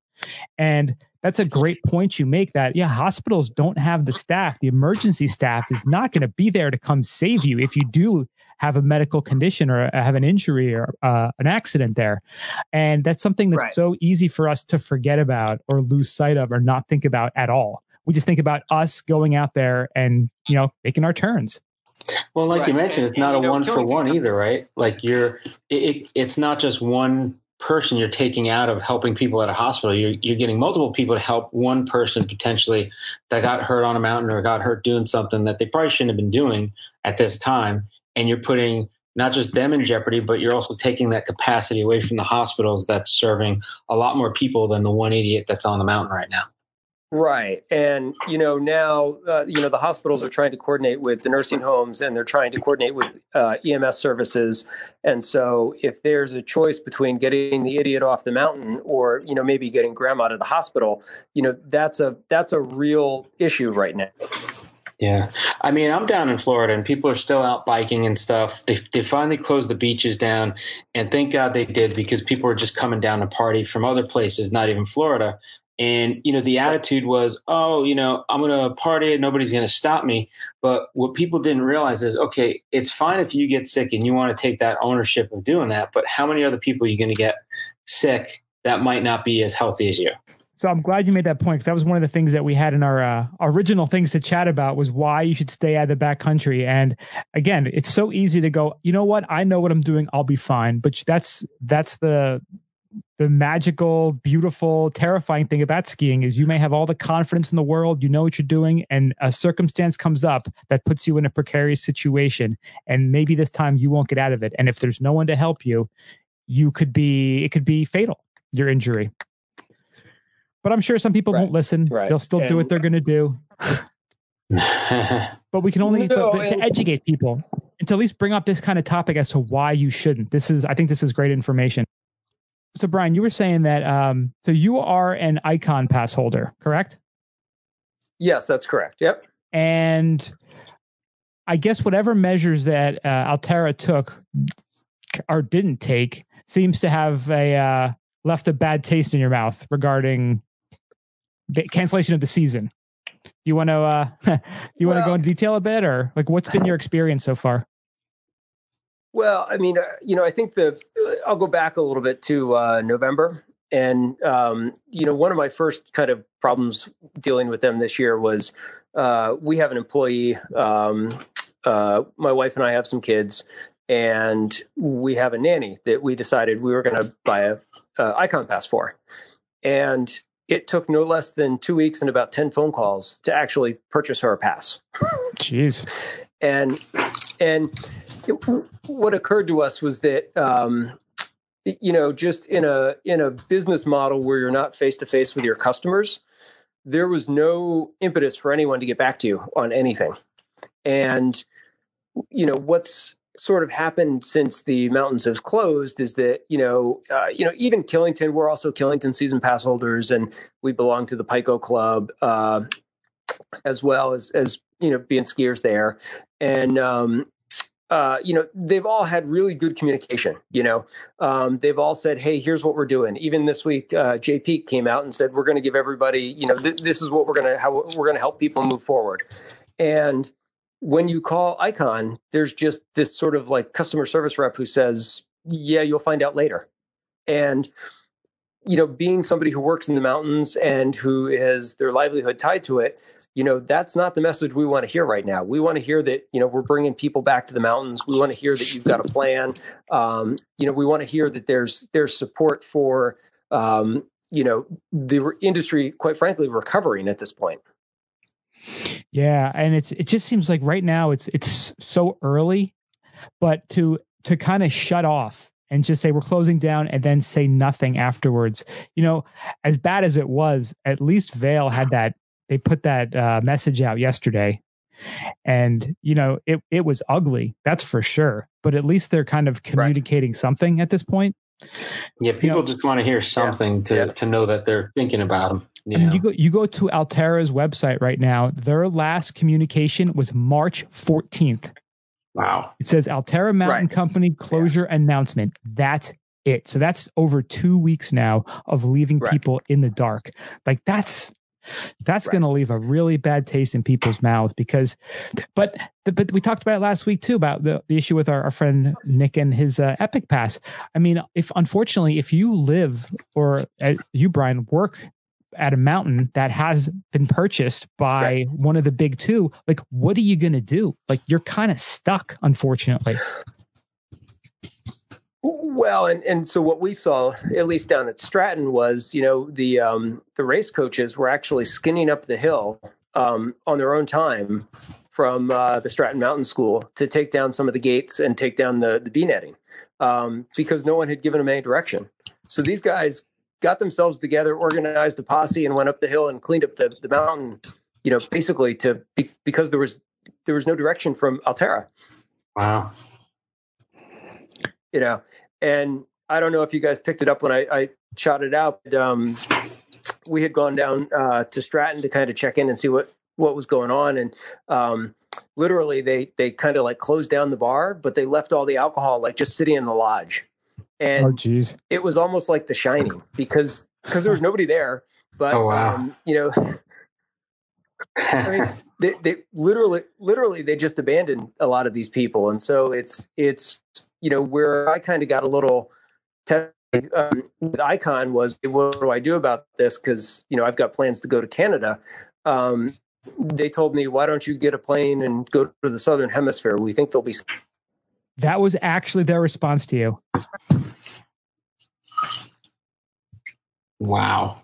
and that's a great point you make that yeah hospitals don't have the staff. The emergency staff is not going to be there to come save you if you do have a medical condition or have an injury or uh, an accident there. And that's something that's right. so easy for us to forget about or lose sight of or not think about at all. We just think about us going out there and, you know, making our turns. Well, like right. you mentioned, it's not and, a know, one for one either, right? Like you're, it, it's not just one person you're taking out of helping people at a hospital. You're, you're getting multiple people to help one person potentially that got hurt on a mountain or got hurt doing something that they probably shouldn't have been doing at this time. And you're putting not just them in jeopardy, but you're also taking that capacity away from the hospitals that's serving a lot more people than the one idiot that's on the mountain right now. Right. And, you know, now, uh, you know, the hospitals are trying to coordinate with the nursing homes and they're trying to coordinate with uh, EMS services. And so if there's a choice between getting the idiot off the mountain or, you know, maybe getting grandma to the hospital, you know, that's a, that's a real issue right now. Yeah. I mean, I'm down in Florida and people are still out biking and stuff. They, they finally closed the beaches down. And thank God they did because people were just coming down to party from other places, not even Florida. And, you know, the attitude was, oh, you know, I'm going to party and nobody's going to stop me. But what people didn't realize is, okay, it's fine if you get sick and you want to take that ownership of doing that. But how many other people are you going to get sick that might not be as healthy as you? So I'm glad you made that point because that was one of the things that we had in our uh, original things to chat about was why you should stay out of the backcountry. And again, it's so easy to go. You know what? I know what I'm doing. I'll be fine. But that's that's the the magical, beautiful, terrifying thing about skiing is you may have all the confidence in the world, you know what you're doing, and a circumstance comes up that puts you in a precarious situation. And maybe this time you won't get out of it. And if there's no one to help you, you could be, it could be fatal, your injury. But I'm sure some people right. won't listen. Right. They'll still and, do what they're going to do. [LAUGHS] but we can only no, but, but to educate people and to at least bring up this kind of topic as to why you shouldn't. This is, I think, this is great information. So, Brian, you were saying that. Um, so you are an Ikon pass holder, correct? Yes, that's correct. Yep. And I guess whatever measures that uh, Alterra took or didn't take seems to have a uh, left a bad taste in your mouth regarding the cancellation of the season. Do you want to uh, [LAUGHS] you want to go into detail a bit, or like what's been your experience so far? Well, I mean, uh, you know, I think the I'll go back a little bit to uh, November, and um, you know, one of my first kind of problems dealing with them this year was uh, we have an employee. Um, uh, my wife and I have some kids, and we have a nanny that we decided we were going to buy a, a Ikon pass for, and it took no less than two weeks and about 10 phone calls to actually purchase her a pass. Jeez. And, and what occurred to us was that um, you know just in a in a business model where you're not face to face with your customers there was no impetus for anyone to get back to you on anything and you know what's sort of happened since the mountains have closed is that you know uh, you know even killington we're also killington season pass holders and we belong to the pico club uh, as well as as you know being skiers there and um, uh, you know, they've all had really good communication. You know, um, they've all said, "Hey, here's what we're doing." Even this week, uh, JP came out and said, "We're going to give everybody, you know, th- this is what we're going to how we're going to help people move forward." And when you call Ikon, there's just this sort of like customer service rep who says, "Yeah, you'll find out later," and you know, being somebody who works in the mountains and who has their livelihood tied to it, you know that's not the message we want to hear right now. We want to hear that you know we're bringing people back to the mountains. We want to hear that you've got a plan. Um, you know we want to hear that there's there's support for um, you know the industry quite frankly recovering at this point yeah and it's it just seems like right now it's it's so early but to to kind of shut off and just say we're closing down and then say nothing afterwards. You know, as bad as it was, at least Vail had that they put that uh, message out yesterday and you know it it was ugly that's for sure but at least they're kind of communicating right. something at this point yeah people you know, just want to hear something yeah. to yeah. to know that they're thinking about them you, I mean, you go you go to Alterra's website right now their last communication was March 14th wow it says Altera Mountain right. Company closure yeah. announcement that's it so that's over 2 weeks now of leaving right. people in the dark like that's that's right. going to leave a really bad taste in people's mouths because, but but we talked about it last week too about the, the issue with our, our friend Nick and his uh, Epic Pass. I mean, if unfortunately, if you live or uh, you Brian work at a mountain that has been purchased by right. one of the big two, like what are you going to do? Like you're kind of stuck, unfortunately. Well, and, and so what we saw, at least down at Stratton, was you know the um, the race coaches were actually skinning up the hill um, on their own time from uh, the Stratton Mountain School to take down some of the gates and take down the the bee netting um, because no one had given them any direction. So these guys got themselves together, organized a posse, and went up the hill and cleaned up the, the mountain. You know, basically to because there was there was no direction from Alterra. Wow you know, and I don't know if you guys picked it up when I, I shot it out. But, um, we had gone down uh, to Stratton to kind of check in and see what what was going on, and um, literally they they kind of like closed down the bar, but they left all the alcohol like just sitting in the lodge, and oh, geez. it was almost like The Shining because because there was nobody there, but oh, wow. um, you know. [LAUGHS] I mean, [LAUGHS] they, they literally, literally, they just abandoned a lot of these people, and so it's it's you know, where I kind of got a little um, with Ikon was, what do I do about this? Because you know, I've got plans to go to Canada. Um, they told me, why don't you get a plane and go to the southern hemisphere? We think there'll be. That was actually their response to you. Wow.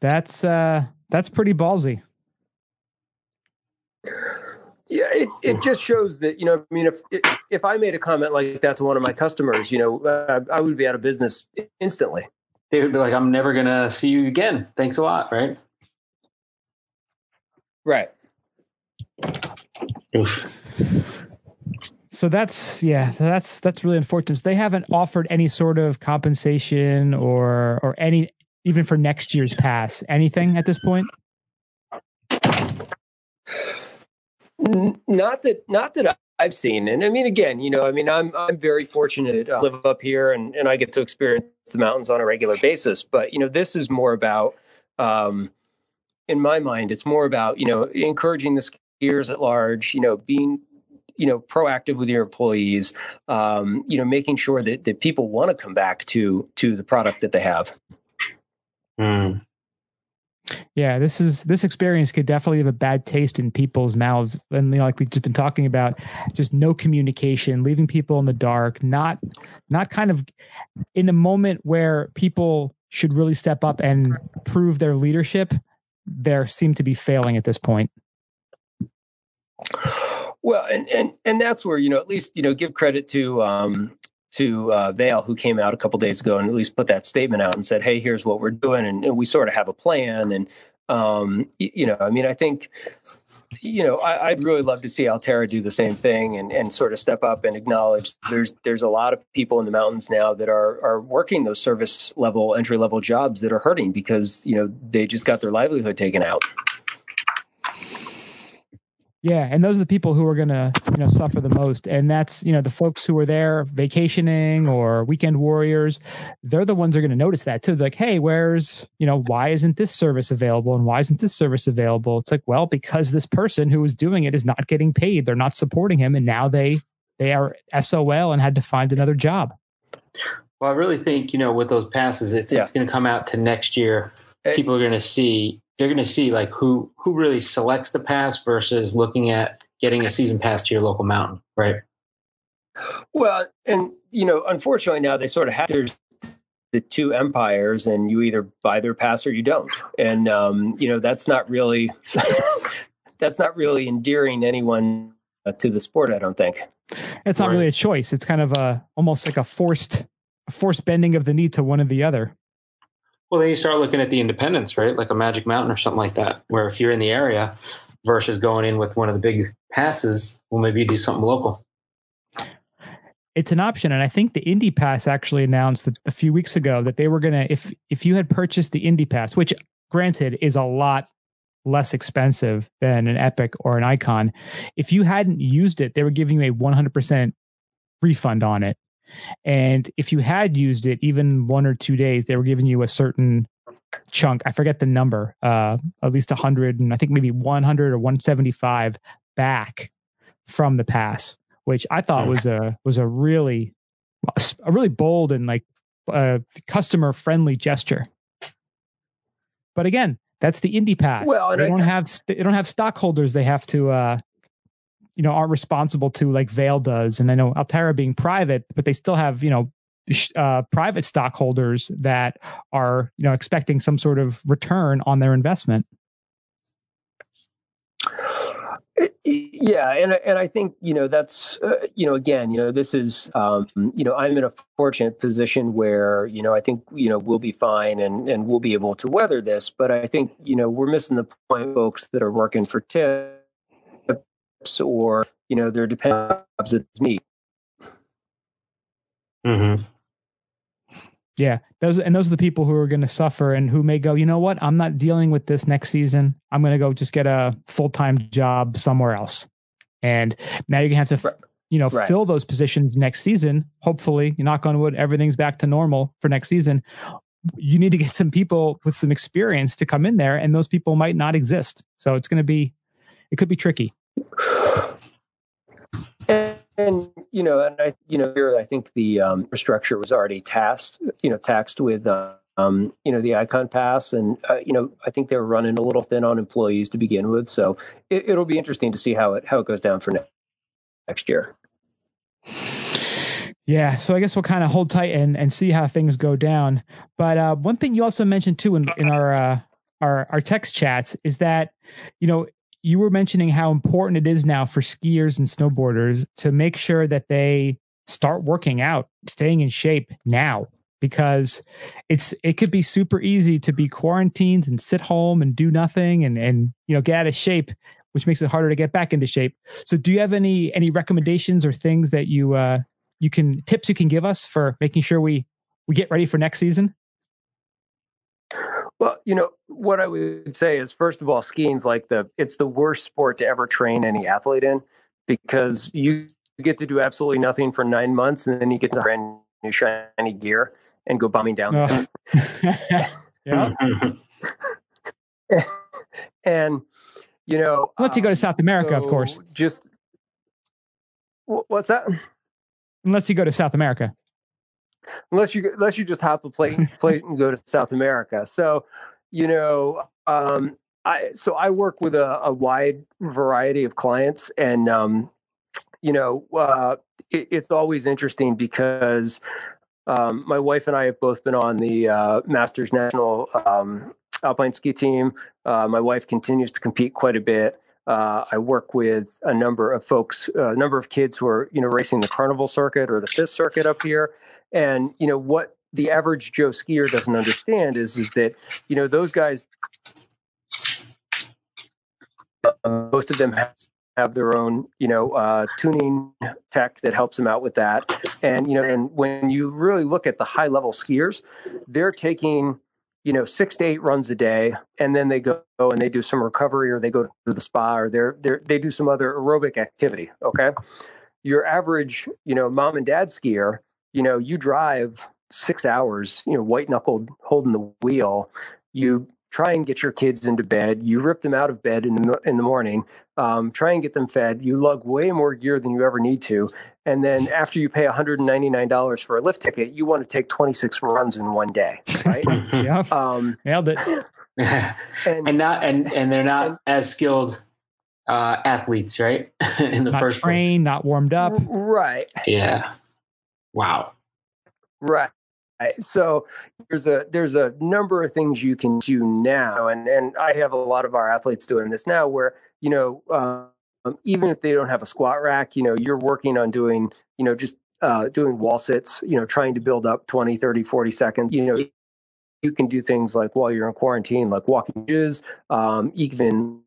That's uh that's pretty ballsy. Yeah, it, it just shows that you know. I mean, if if I made a comment like that to one of my customers, you know, uh, I would be out of business instantly. They would be like, "I'm never gonna see you again." Thanks a lot, right? Right. Oof. So that's yeah, that's that's really unfortunate. So they haven't offered any sort of compensation or or any even for next year's pass, anything at this point. Not that, not that I've seen, and I mean, again, you know, I mean, I'm I'm very fortunate to live up here, and and I get to experience the mountains on a regular basis. But you know, this is more about, um, in my mind, it's more about you know encouraging the skiers at large, you know, being you know proactive with your employees um, you know making sure that, that people want to come back to to the product that they have mm. Yeah, this is this experience could definitely have a bad taste in people's mouths, and you know, like we've just been talking about, just no communication, leaving people in the dark, not not kind of in a moment where people should really step up and prove their leadership. There seem to be failing at this point. Well, and and and that's where you know at least you know give credit to um, to uh, Vail, who came out a couple days ago and at least put that statement out and said, "Hey, here's what we're doing," and, and we sort of have a plan. And um, you, you know, I mean, I think, you know, I, would really love to see Alterra do the same thing and, and sort of step up and acknowledge there's there's a lot of people in the mountains now that are are working those service level entry level jobs that are hurting because you know they just got their livelihood taken out. Yeah, and those are the people who are going to, you know, suffer the most. And that's, you know, the folks who are there vacationing or weekend warriors. They're the ones who are going to notice that too. They're like, hey, where's, you know, why isn't this service available and why isn't this service available? It's like, well, because this person who is doing it is not getting paid. They're not supporting him, and now they they are SOL and had to find another job. Well, I really think you know with those passes, it's yeah. it's going to come out to next year. Eh, people are going to see they're going to see like who who really selects the pass versus looking at getting a season pass to your local mountain, right? Well, and you know, unfortunately now they sort of have the two empires, and you either buy their pass or you don't, and um, you know that's not really [LAUGHS] that's not really endearing anyone uh, to the sport. I don't think it's not right. really a choice. It's kind of a almost like a forced forced bending of the knee to one or the other. Well, then you start looking at the independents, right? Like a Magic Mountain or something like that, where if you're in the area versus going in with one of the big passes, well, maybe you do something local. It's an option, and I think the Indie Pass actually announced a few weeks ago that they were gonna if if you had purchased the Indie Pass, which granted is a lot less expensive than an Epic or an Ikon, if you hadn't used it, they were giving you a 100% refund on it. And if you had used it even one or two days, they were giving you a certain chunk. I forget the number, uh, at least 100 and I think maybe 100 or 175 back from the pass, which I thought was a was a really a really bold and like uh, customer friendly gesture. But again, that's the indie Pass. Well, they don't have they don't have stockholders they have to uh, you know aren't responsible to like Vail does, and I know Alterra being private, but they still have you know uh, private stockholders that are you know expecting some sort of return on their investment. Yeah, and and I think you know that's uh, you know again you know this is um, you know I'm in a fortunate position where you know I think you know we'll be fine and and we'll be able to weather this, but I think you know we're missing the point, folks that are working for tips or you know they're dependent on jobs as me. Mm-hmm. Yeah, those and those are the people who are going to suffer and who may go, you know what? I'm not dealing with this next season. I'm going to go just get a full time job somewhere else. And now you're going to have to, you know, right. fill those positions next season. Hopefully, you're not going to wood, everything's back to normal for next season. You need to get some people with some experience to come in there, and those people might not exist. So it's going to be, it could be tricky. And, and, you know, and I, you know, here I think the um, structure was already tasked, you know, taxed with, um, you know, the Ikon Pass, and uh, you know, I think they were running a little thin on employees to begin with. So it, will be interesting to see how it how it goes down for next next year. Yeah, so I guess we'll kind of hold tight and, and see how things go down. But uh, one thing you also mentioned too in, in our uh, our our text chats is that you know you were mentioning how important it is now for skiers and snowboarders to make sure that they start working out, staying in shape now because it's it could be super easy to be quarantined and sit home and do nothing and and you know get out of shape which makes it harder to get back into shape. So do you have any any recommendations or things that you uh you can tips you can give us for making sure we we get ready for next season? Well, you know, what I would say is first of all, skiing's like the it's the worst sport to ever train any athlete in because you get to do absolutely nothing for nine months and then you get the brand new shiny gear and go bombing down. Oh. [LAUGHS] [LAUGHS] yeah. [LAUGHS] and you know, unless you go um, to South America, so of course. Just what's that? Unless you go to South America unless you unless you just hop a plane [LAUGHS] plate and go to South America. So, you know, um, I so I work with a, a wide variety of clients, and um, you know, uh, it, it's always interesting because um, my wife and I have both been on the uh, Masters National um, Alpine Ski team. Uh, my wife continues to compete quite a bit. Uh, I work with a number of folks, uh, a number of kids who are, you know, racing the carnival circuit or the FIS circuit up here. And, you know, what the average Joe skier doesn't understand is, is that, you know, those guys, uh, most of them have, have their own, you know, uh, tuning tech that helps them out with that. And, you know, and when you really look at the high level skiers, they're taking, you know six to eight runs a day and then they go and they do some recovery or they go to the spa or they're, they're they do some other aerobic activity okay? Your average you know mom and dad skier you know you drive six hours you know white knuckled holding the wheel you try and get your kids into bed. You rip them out of bed in the in the morning. Um, try and get them fed. You lug way more gear than you ever need to, and then after you pay one hundred and ninety nine dollars for a lift ticket, you want to take twenty six runs in one day, right? [LAUGHS] yeah, um, nailed it. [LAUGHS] and, and, not and and they're not and, as skilled uh, athletes, right? [LAUGHS] in the not first trained, not warmed up, right? Yeah. Wow. Right. So there's a there's a number of things you can do now, and and I have a lot of our athletes doing this now, where you know um, even if they don't have a squat rack, you know you're working on doing you know just uh, doing wall sits, you know trying to build up 20, 30, 40 seconds. You know you can do things like while you're in quarantine, like walking, um, even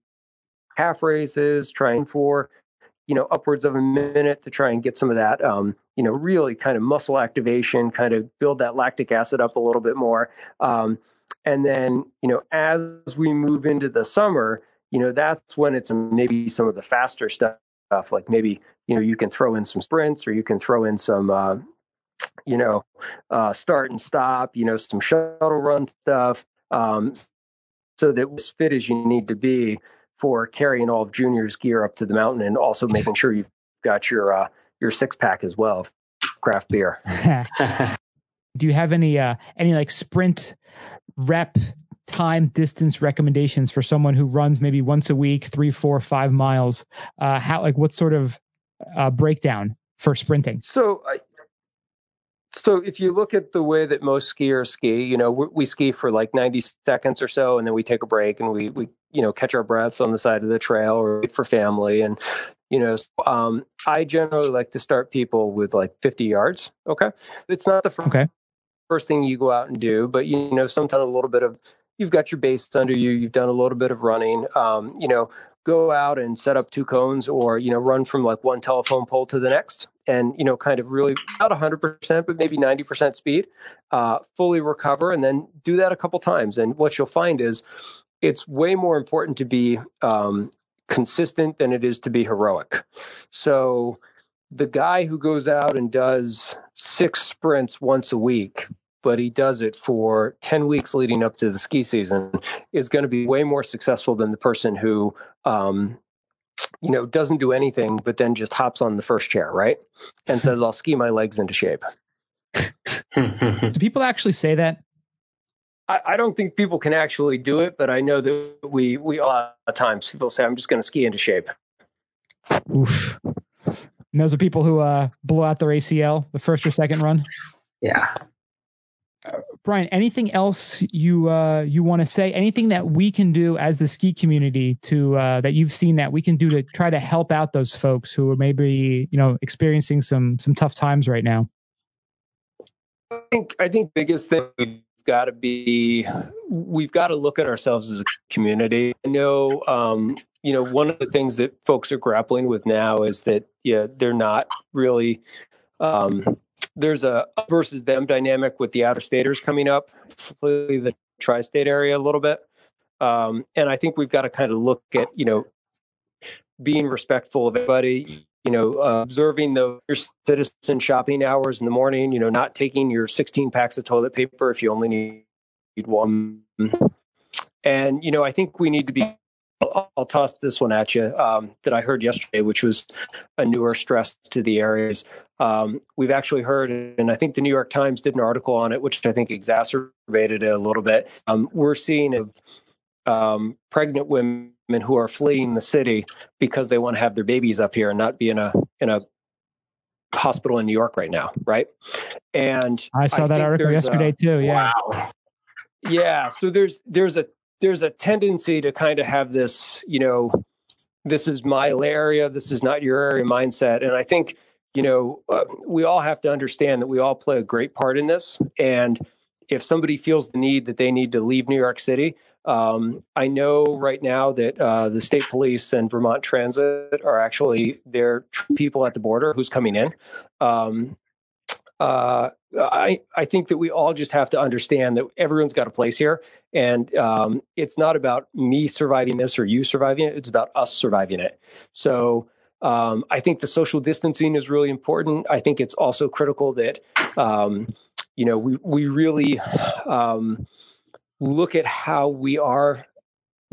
half races, trying for you know upwards of a minute to try and get some of that um, you know really kind of muscle activation kind of build that lactic acid up a little bit more. Um, and then you know as we move into the summer you know that's when it's maybe some of the faster stuff like maybe you know you can throw in some sprints or you can throw in some uh, you know uh, start and stop you know some shuttle run stuff um, so that as fit as you need to be for carrying all of Junior's gear up to the mountain and also making sure you've got your uh, your six pack as well of craft beer. [LAUGHS] [LAUGHS] Do you have any uh, any like sprint rep time distance recommendations for someone who runs maybe once a week, three, four, five miles? Uh, how like what sort of uh, breakdown for sprinting? So I, so if you look at the way that most skiers ski, you know, we, we, ski for like 90 seconds or so, and then we take a break and we, we, you know, catch our breaths on the side of the trail or wait for family. And, you know, um, I generally like to start people with like 50 yards. Okay. It's not the first, okay. first thing you go out and do, but, you know, sometimes a little bit of, you've got your base under you, you've done a little bit of running, um, you know, go out and set up two cones or, you know, run from like one telephone pole to the next and you know kind of really not 100% but maybe 90% speed uh, fully recover and then do that a couple times and what you'll find is it's way more important to be um, consistent than it is to be heroic so the guy who goes out and does six sprints once a week but he does it for 10 weeks leading up to the ski season is going to be way more successful than the person who um, you know, doesn't do anything, but then just hops on the first chair, right? And says, I'll ski my legs into shape. [LAUGHS] do people actually say that? I, I, don't think people can actually do it, but I know that we, we a lot of times people say, I'm just going to ski into shape. Oof. And those are people who uh, blow out their ACL the first or second run. Yeah. Brian, anything else you uh, you want to say? Anything that we can do as the ski community to uh, that you've seen that we can do to try to help out those folks who are maybe you know experiencing some some tough times right now? I think I think biggest thing we've got to be we've got to look at ourselves as a community. I know um, you know one of the things that folks are grappling with now is that yeah they're not really um, there's a versus them dynamic with the out of staters coming up, the tri-state area a little bit. Um, and I think we've got to kind of look at, you know, being respectful of everybody, you know, uh, observing the citizen shopping hours in the morning, you know, not taking your 16 packs of toilet paper if you only need one. And, you know, I think we need to be I'll, I'll toss this one at you um, that I heard yesterday, which was a newer stress to the areas. Um, we've actually heard, and I think the New York Times did an article on it, which I think exacerbated it a little bit. Um, we're seeing of um, pregnant women who are fleeing the city because they want to have their babies up here and not be in a in a hospital in New York right now, right? And I saw I that article yesterday a, too. Yeah. Wow. Yeah. So there's there's a there's a tendency to kind of have this, you know, this is my area, this is not your area mindset. And I think, you know, uh, we all have to understand that we all play a great part in this. And if somebody feels the need that they need to leave New York City, um, I know right now that uh, the state police and Vermont Transit are actually there people at the border who's coming in. Um, uh, I I think that we all just have to understand that everyone's got a place here, and um, it's not about me surviving this or you surviving it. It's about us surviving it. So um, I think the social distancing is really important. I think it's also critical that um, you know we we really um, look at how we are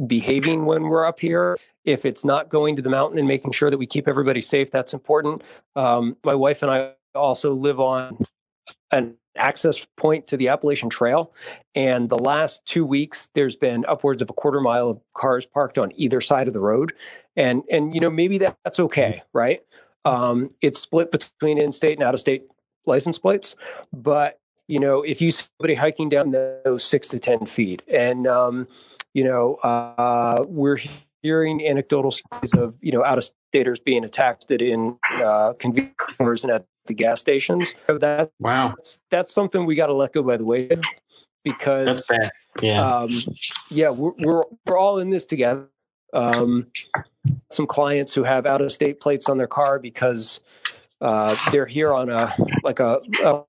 behaving when we're up here. If it's not going to the mountain and making sure that we keep everybody safe, that's important. Um, my wife and I also live on an access point to the Appalachian Trail. And the last two weeks, there's been upwards of a quarter mile of cars parked on either side of the road. And and you know maybe that, that's okay, right? Um, it's split between in-state and out-of-state license plates, but you know if you see somebody hiking down those six to ten feet, and um, you know uh, we're hearing anecdotal stories of you know out-of-staters being attacked in uh, convenience stores and at the gas stations. So that wow, that's, that's something we got to let go by the way because that's bad. Yeah, um, yeah, we're, we're we're all in this together. Um, some clients who have out of state plates on their car because uh, they're here on a like a, a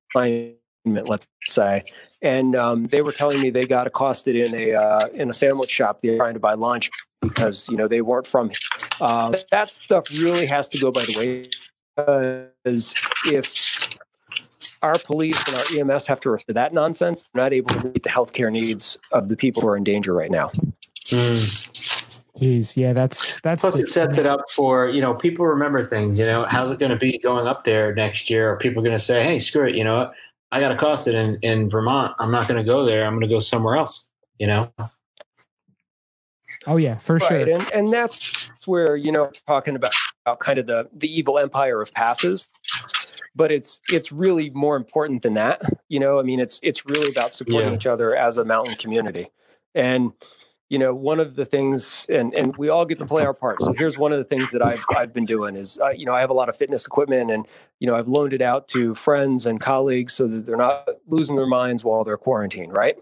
let's say, and um, they were telling me they got accosted in a uh, in a sandwich shop. They're trying to buy lunch because you know they weren't from. Uh, that stuff really has to go by the way because if our police and our EMS have to refer that nonsense, they're not able to meet the healthcare needs of the people who are in danger right now. Mm. Jeez, yeah, that's that's. Plus, it sets it up for you know people remember things. You know, how's it going to be going up there next year? Are people going to say, "Hey, screw it"? You know, I got accosted in in Vermont. I'm not going to go there. I'm going to go somewhere else. You know. Oh yeah, for right. sure. And and that's where you know talking about, about kind of the the evil empire of passes but it's it's really more important than that you know i mean it's it's really about supporting Yeah. each other as a mountain community and you know one of the things and and we all get to play our part. So here's one of the things that i've i've been doing is uh, you know i have a lot of fitness equipment and you know i've loaned it out to friends and colleagues so that they're not losing their minds while they're quarantined right?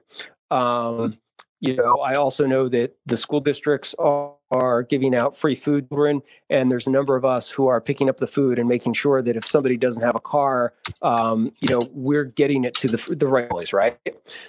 Um you know i also know that the school districts are, are giving out free food and there's a number of us who are picking up the food and making sure that if somebody doesn't have a car um, you know we're getting it to the, the right place right?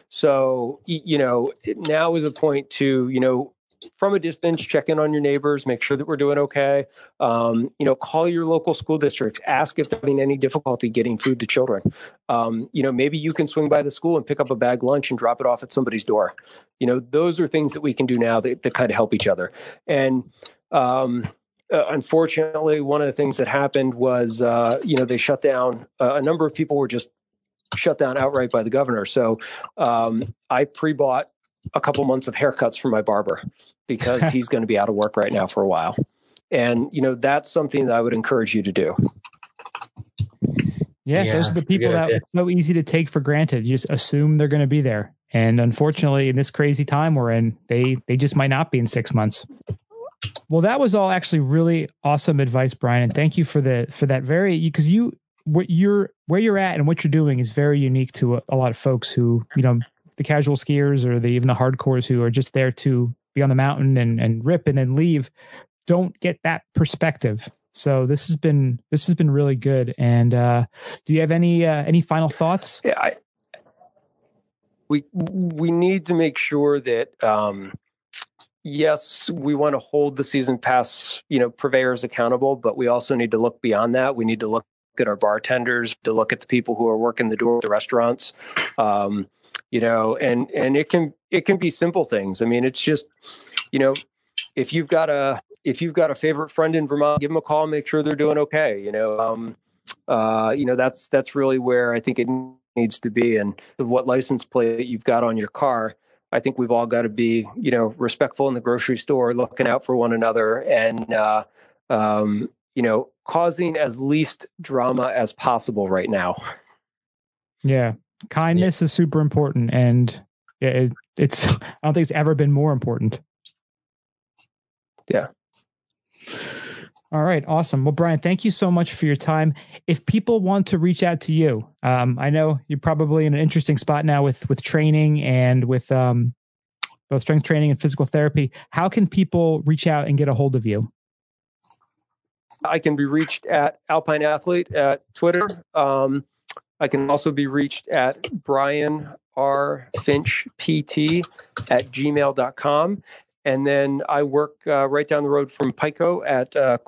So you know now is a point to you know from a distance check in on your neighbors make sure that we're doing okay. Um, you know call your local school districts ask if they're having any difficulty getting food to children. Um, you know maybe you can swing by the school and pick up a bag lunch and drop it off at somebody's door. You know those are things that we can do now that, that kind of help each other. And um, uh, unfortunately one of the things that happened was uh, you know they shut down uh, a number of people were just shut down outright by the governor. So um, i pre-bought a couple months of haircuts from my barber because [LAUGHS] he's going to be out of work right now for a while and you know that's something that i would encourage you to do Yeah, Yeah, those are the people that it's so easy to take for granted. You just assume they're going to be there, and unfortunately, in this crazy time we're in, they they just might not be in six months. Well, that was all actually really awesome advice, Brian, and thank you for the for that very because you what you're where you're at and what you're doing is very unique to a, a lot of folks who you know the casual skiers or the even the hardcores who are just there to be on the mountain and and rip and then leave don't get that perspective. So this has been this has been really good. And uh, do you have any uh, any final thoughts? Yeah, I, we we need to make sure that um, yes, we want to hold the season pass you know purveyors accountable, but we also need to look beyond that. We need to look at our bartenders, to look at the people who are working the door at the restaurants, um, you know, and and it can it can be simple things. I mean, it's just you know if you've got a if you've got a favorite friend in Vermont, give them a call, make sure they're doing okay. You know, um, uh, you know that's that's really where I think it needs to be, and what license plate you've got on your car. I think we've all got to be, you know, respectful in the grocery store, looking out for one another, and uh, um, you know, causing as least drama as possible right now. Yeah, kindness is super important, and it, it's [LAUGHS] I don't think it's ever been more important. Yeah. All right, awesome. Well, Brian, thank you so much for your time. If people want to reach out to you, um, I know you're probably in an interesting spot now with with training and with um, both strength training and physical therapy. How can people reach out and get a hold of you? I can be reached at Alpine Athlete at Twitter. Um, I can also be reached at Brian R. Finch PT at gmail.com. And then I work uh, right down the road from Pico at uh,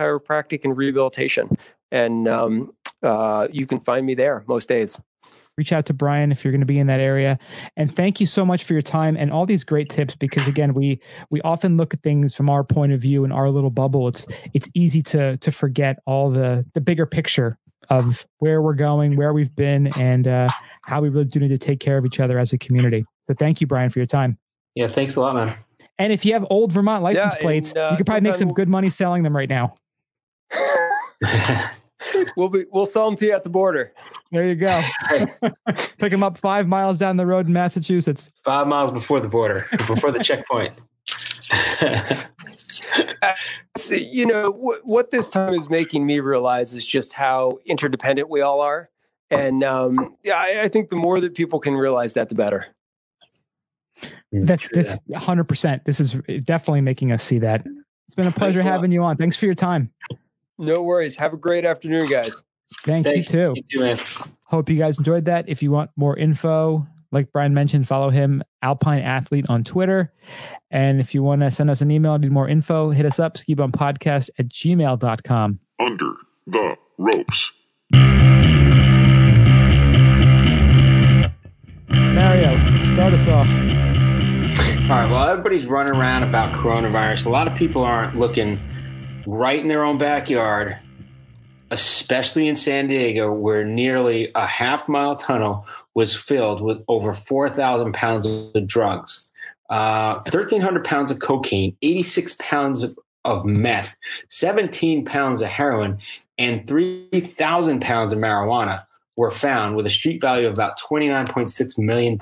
Chiropractic and Rehabilitation. And um, uh, you can find me there most days. reach out to Brian if you're going to be in that area. And thank you so much for your time and all these great tips because again, we we often look at things from our point of view in our little bubble. It's it's easy to to forget all the the bigger picture of where we're going, where we've been and uh how we really do need to take care of each other as a community. So thank you Brian for your time. Yeah, thanks a lot, man. And if you have old Vermont license and, plates, uh, you could probably make some good money selling them right now. [LAUGHS] we'll be we'll sell them to you at the border. There you go. [LAUGHS] Pick them up 5 miles down the road in Massachusetts. five miles before the border, before the checkpoint. [LAUGHS] See, you know what, what this time is making me realize is just how interdependent we all are, and um, yeah, I, I think the more that people can realize that, the better. That's this 100%. This is definitely making us see that. It's been a pleasure a lot. having you on. Thanks for your time. No worries. Have a great afternoon, guys. Thank Thanks. you too. You too, man. Hope you guys enjoyed that. If you want more info, like Brian mentioned, follow him, Alpine Athlete on Twitter. And if you want to send us an email, need more info, hit us up, skibumpodcast at gmail.com. Under the ropes. Mario, start us off. All right. Well, everybody's running around about coronavirus. A lot of people aren't looking right in their own backyard, especially in San Diego, where nearly a half mile tunnel was filled with over 4,000 pounds of drugs. uh, 1,300 pounds of cocaine, 86 pounds of, of meth, 17 pounds of heroin, and 3,000 pounds of marijuana were found with a street value of about $29.6 million.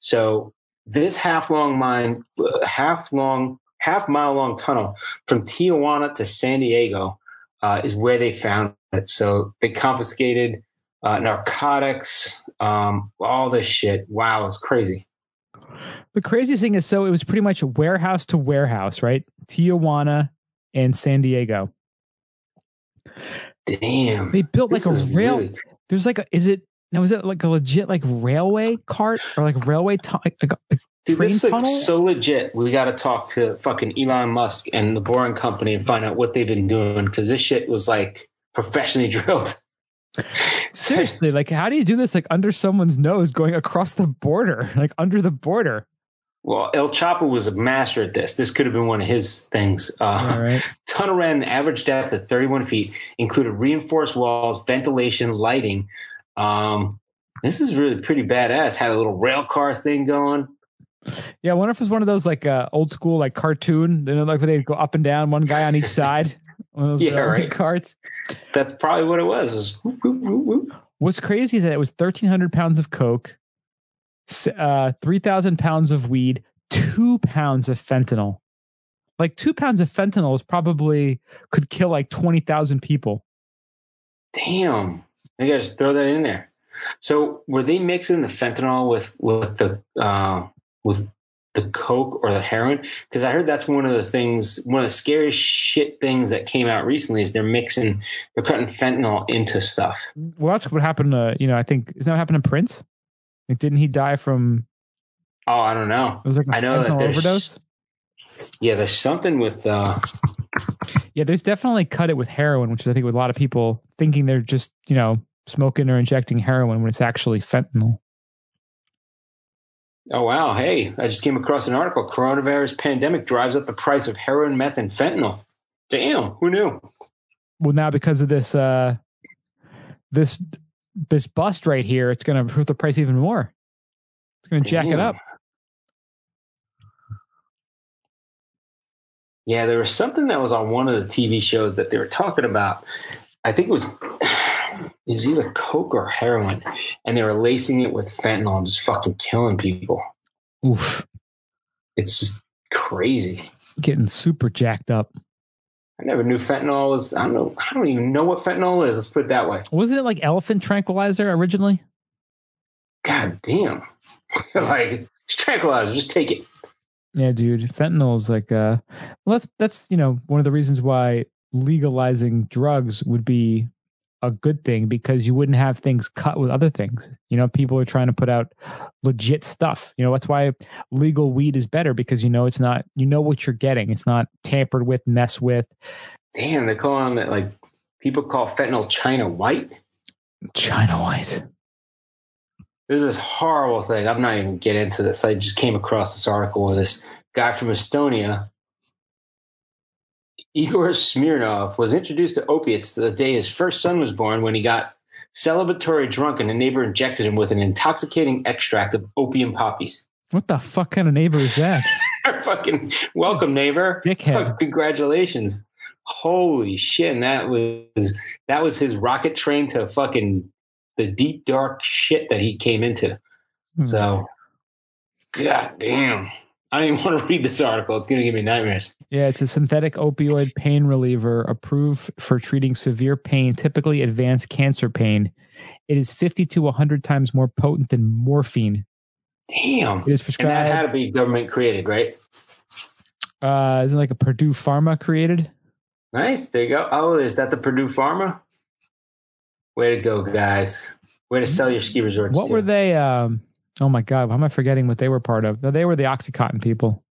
So this half long mine, half long, half mile long tunnel from Tijuana to San Diego uh, is where they found it. So they confiscated uh, narcotics, um, all this shit. Wow, it's crazy. The craziest thing is, so it was pretty much warehouse to warehouse, right? Tijuana and San Diego. Damn. They built like a rail. really- There's like a. Is it now? Is it like a legit like railway cart or like railway? Tu- like, like a, Dude, this is like so legit. We got to talk to fucking Elon Musk and the Boring Company and find out what they've been doing because this shit was like professionally [LAUGHS] drilled. Seriously, like how do you do this? Like under someone's nose, going across the border, [LAUGHS] like under the border. Well, El Chapo was a master at this. This could have been one of his things. Uh, All right. [LAUGHS] tunnel ran an average depth of 31 feet, included reinforced walls, ventilation, lighting. Um, this is really pretty badass. Had a little rail car thing going. Yeah, I wonder if it's one of those like uh, old school like cartoon. You know, like where they go up and down, one guy on each [LAUGHS] side. One of those Yeah, right. carts. That's probably what it was. is whoop, whoop, whoop, whoop. What's crazy is that it was 1,300 pounds of coke, uh, 3,000 pounds of weed, two pounds of fentanyl. Like two pounds of fentanyl is probably could kill like 20,000 people. Damn. I gotta throw that in there. So were they mixing the fentanyl with with the uh, with the coke or the heroin? Because I heard that's one of the things, one of the scariest shit things that came out recently is they're mixing, they're cutting fentanyl into stuff. Well, that's what happened to, you know, I think, isn't that what happened to Prince? Like, didn't he die from, Oh, I don't know. it was like I know that there's- overdose? Yeah, there's something with uh, Yeah, there's definitely cut it with heroin, which is, I think, with a lot of people thinking they're just, you know, smoking or injecting heroin when it's actually fentanyl. Oh wow! Hey, I just came across an article. Coronavirus pandemic drives up the price of heroin, meth, and fentanyl. Damn, who knew? Well, now because of this, uh, this, this bust right here, it's going to hurt the price even more. It's going to jack it up. Yeah, there was something that was on one of the TV shows that they were talking about. I think it was it was either coke or heroin, and they were lacing it with fentanyl and just fucking killing people. Oof, It's crazy. getting super jacked up. I never knew fentanyl was. I don't know. I don't even know what fentanyl is. Let's put it that way. Wasn't it like elephant tranquilizer originally? God damn! [LAUGHS] like it's tranquilizer. Just take it. Yeah, dude. Fentanyl is like uh well that's that's you know one of the reasons why legalizing drugs would be a good thing because you wouldn't have things cut with other things. You know, people are trying to put out legit stuff. You know, that's why legal weed is better because you know it's not you know what you're getting. It's not tampered with, messed with. Damn, they call them like people call fentanyl China white. China white. There's this horrible thing. I'm not even get into this. I just came across this article with this guy from Estonia. Igor Smirnov was introduced to opiates the day his first son was born when he got celebratory drunk and a neighbor injected him with an intoxicating extract of opium poppies. What the fuck kind of neighbor is that? [LAUGHS] fucking welcome, neighbor. Dickhead. Congratulations. Holy shit. And that was that was his rocket train to fucking the deep dark shit that he came into. Hmm. So God damn. I don't even [LAUGHS] want to read this article. It's gonna give me nightmares. Yeah, it's a synthetic opioid pain reliever approved for treating severe pain, typically advanced cancer pain. It is 50 to 100 times more potent than morphine. Damn. It is And prescribed. that had to be government created, right? uh, isn't it like a Purdue Pharma created? Nice. There you go. Oh, is that the Purdue Pharma? Way to go, guys. Way to sell your ski resorts. What too. were they? Um, oh my God, how am I forgetting what they were part of? No, they were the Oxycontin people.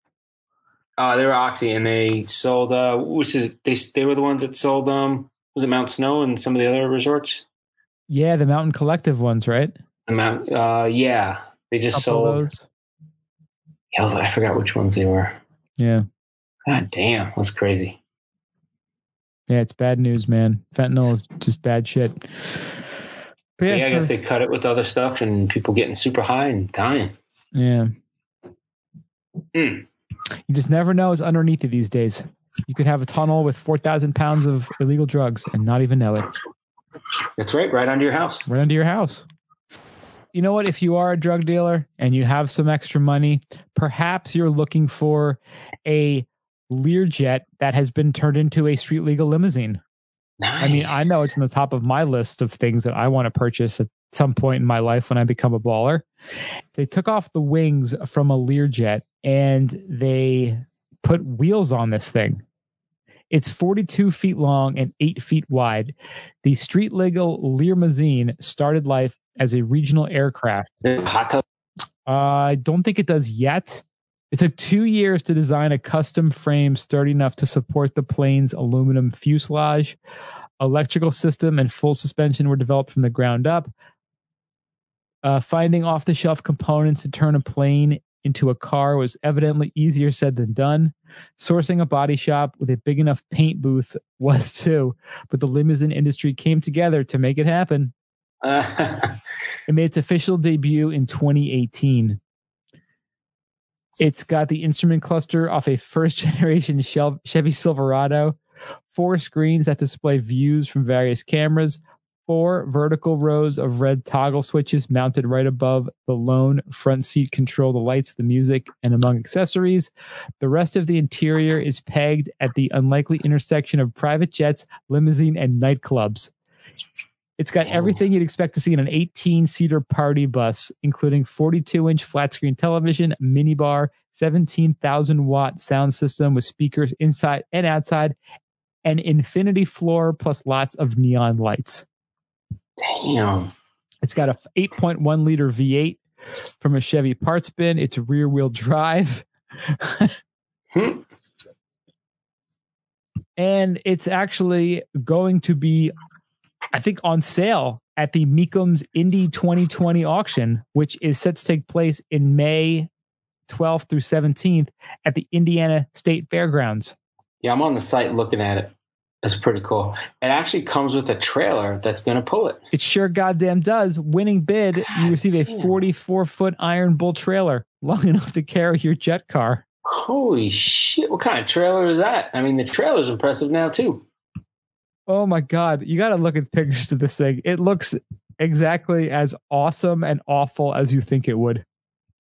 Uh, they were Oxy, and they sold. Uh, which is they? They were the ones that sold. Um, was it Mount Snow and some of the other resorts? Yeah, the Mountain Collective ones, right? The Mount. Uh, yeah, they just sold. Yeah, I forgot which ones they were. Yeah. God damn, that's crazy. Yeah, it's bad news, man. Fentanyl is just bad shit. Yeah, yeah, I guess they cut it with other stuff, and people getting super high and dying. yeah. Mm. You just never know what's underneath it these days. You could have a tunnel with 4,000 pounds of illegal drugs and not even know it That's right, right under your house. right under your house. You know what? If you are a drug dealer and you have some extra money, perhaps you're looking for a Learjet that has been turned into a street legal limousine. Nice. I mean, I know it's on the top of my list of things that I want to purchase at some point in my life when I become a baller. They took off the wings from a Learjet and they put wheels on this thing. It's 42 feet long and 8 feet wide. The street legal Limousine started life as a regional aircraft. hot tub. Uh, I don't think it does yet. It took two years to design a custom frame sturdy enough to support the plane's aluminum fuselage. Electrical system and full suspension were developed from the ground up. Uh, finding off the shelf components to turn a plane into a car was evidently easier said than done. Sourcing a body shop with a big enough paint booth [LAUGHS] was too, but the limousine industry came together to make it happen. [LAUGHS] It made its official debut in 2018. It's got the instrument cluster off a first [LAUGHS] generation Chevy Silverado, four screens that display views from various cameras, four vertical rows of red toggle switches mounted right above the lone front seat control the lights, the music, and among accessories. The rest of the interior is pegged at the unlikely intersection of private jets, limousine, and nightclubs. It's got Damn. everything you'd expect to see in an 18 seater party bus, including 42 inch flat screen television, minibar, 17,000 watt sound system with speakers inside and outside, an infinity floor plus lots of neon lights. damn. It's got a 8.1 liter V8 from a Chevy parts bin. It's rear wheel drive. Hmm. [LAUGHS] and it's actually going to be, I think, on sale at the Mecum's Indy 2020 auction, which is set to take place in May 12th through 17th at the Indiana State Fairgrounds. Yeah, I'm on the site looking at it. That's pretty cool. It actually comes with a trailer that's going to pull it. It sure goddamn does. Winning bid, you God receive a 44 foot iron bull trailer, long [LAUGHS] enough to carry your jet car. Holy shit. What kind of trailer is that? I mean, the trailer's impressive now, too. Oh my god, you got to look at pictures of this thing. It looks exactly as awesome and awful as you think it would.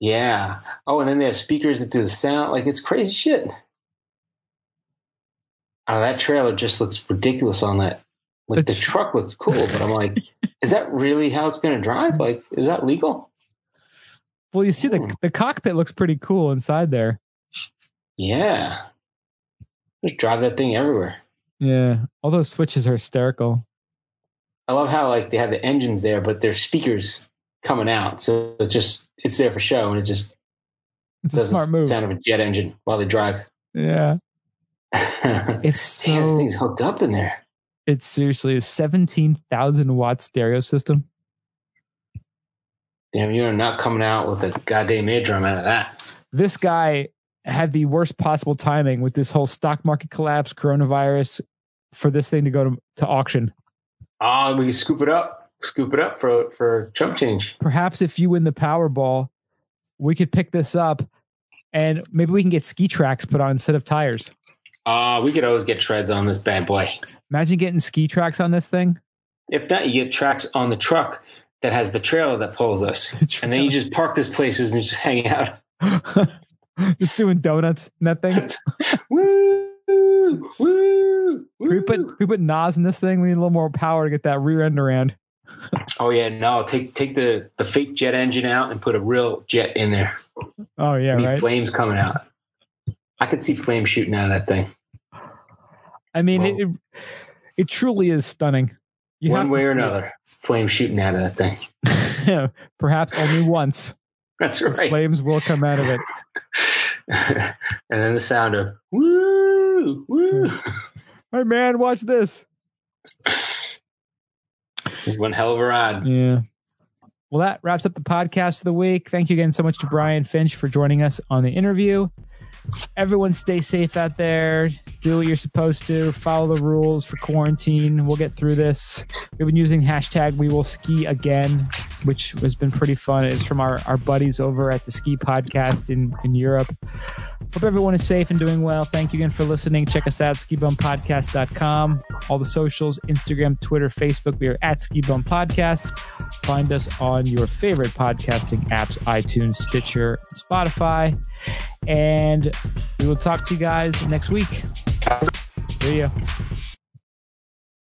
Yeah. Oh, and then they have speakers that do the sound. Like, it's crazy shit. Oh, that trailer just looks ridiculous on that. Like, the truck looks cool, but I'm like, is that really how it's going to drive? Like, is that legal? Well, you see Hmm. the the cockpit looks pretty cool inside there. Yeah. Just drive that thing everywhere. Yeah, all those switches are hysterical. I love how like they have the engines there, but there's speakers coming out. So it just it's there for show and it just It's a smart move. sound of a jet engine while they drive. Yeah, [LAUGHS] Damn, it's this so. thing's hooked up in there. It's seriously a seventeen thousand watt stereo system. Damn, you're not coming out with a goddamn eardrum out of that. This guy had the worst possible timing with this whole stock market collapse, coronavirus, for this thing to go to, to auction. Oh, we can scoop it up. Scoop it up for for chump change. Perhaps if you win the Powerball, we could pick this up, and maybe we can get ski tracks put on instead of tires. Uh, we could always get treads on this bad boy. Imagine getting ski tracks on this thing. If not, you get tracks on the truck that has the trailer that pulls us. [LAUGHS] And then you just park this places and just hang out. [LAUGHS] just doing donuts in that thing. [LAUGHS] woo, woo, woo. Can we put can we put NOS in this thing? We need a little more power to get that rear end around. Oh yeah, no, take take the the fake jet engine out and put a real jet in there. Oh yeah, right. flames coming out. I could see flames shooting out of that thing. I mean, it, it it truly is stunning. You One have to way or see it. another, flames shooting out of that thing. [LAUGHS] Perhaps only once. That's right. Flames will come out of it. [LAUGHS] and then the sound of woo, woo. Hmm. Hey man, watch this. One hell of a ride. Yeah. Well, that wraps up the podcast for the week. Thank you again so much to Brian Finch for joining us on the interview. everyone stay safe out there. Do what you're supposed to. Follow the rules for quarantine. We'll get through this. We've been using hashtag we will ski again, which has been pretty fun. It's from our, our buddies over at the ski podcast in, in Europe. Hope everyone is safe and doing well. Thank you again for listening. Check us out, skibumpodcast.com. All the socials, Instagram, Twitter, Facebook. We are at Ski Bum Podcast. Find us on your favorite podcasting apps, iTunes, Stitcher, Spotify. And we will talk to you guys next week. See ya.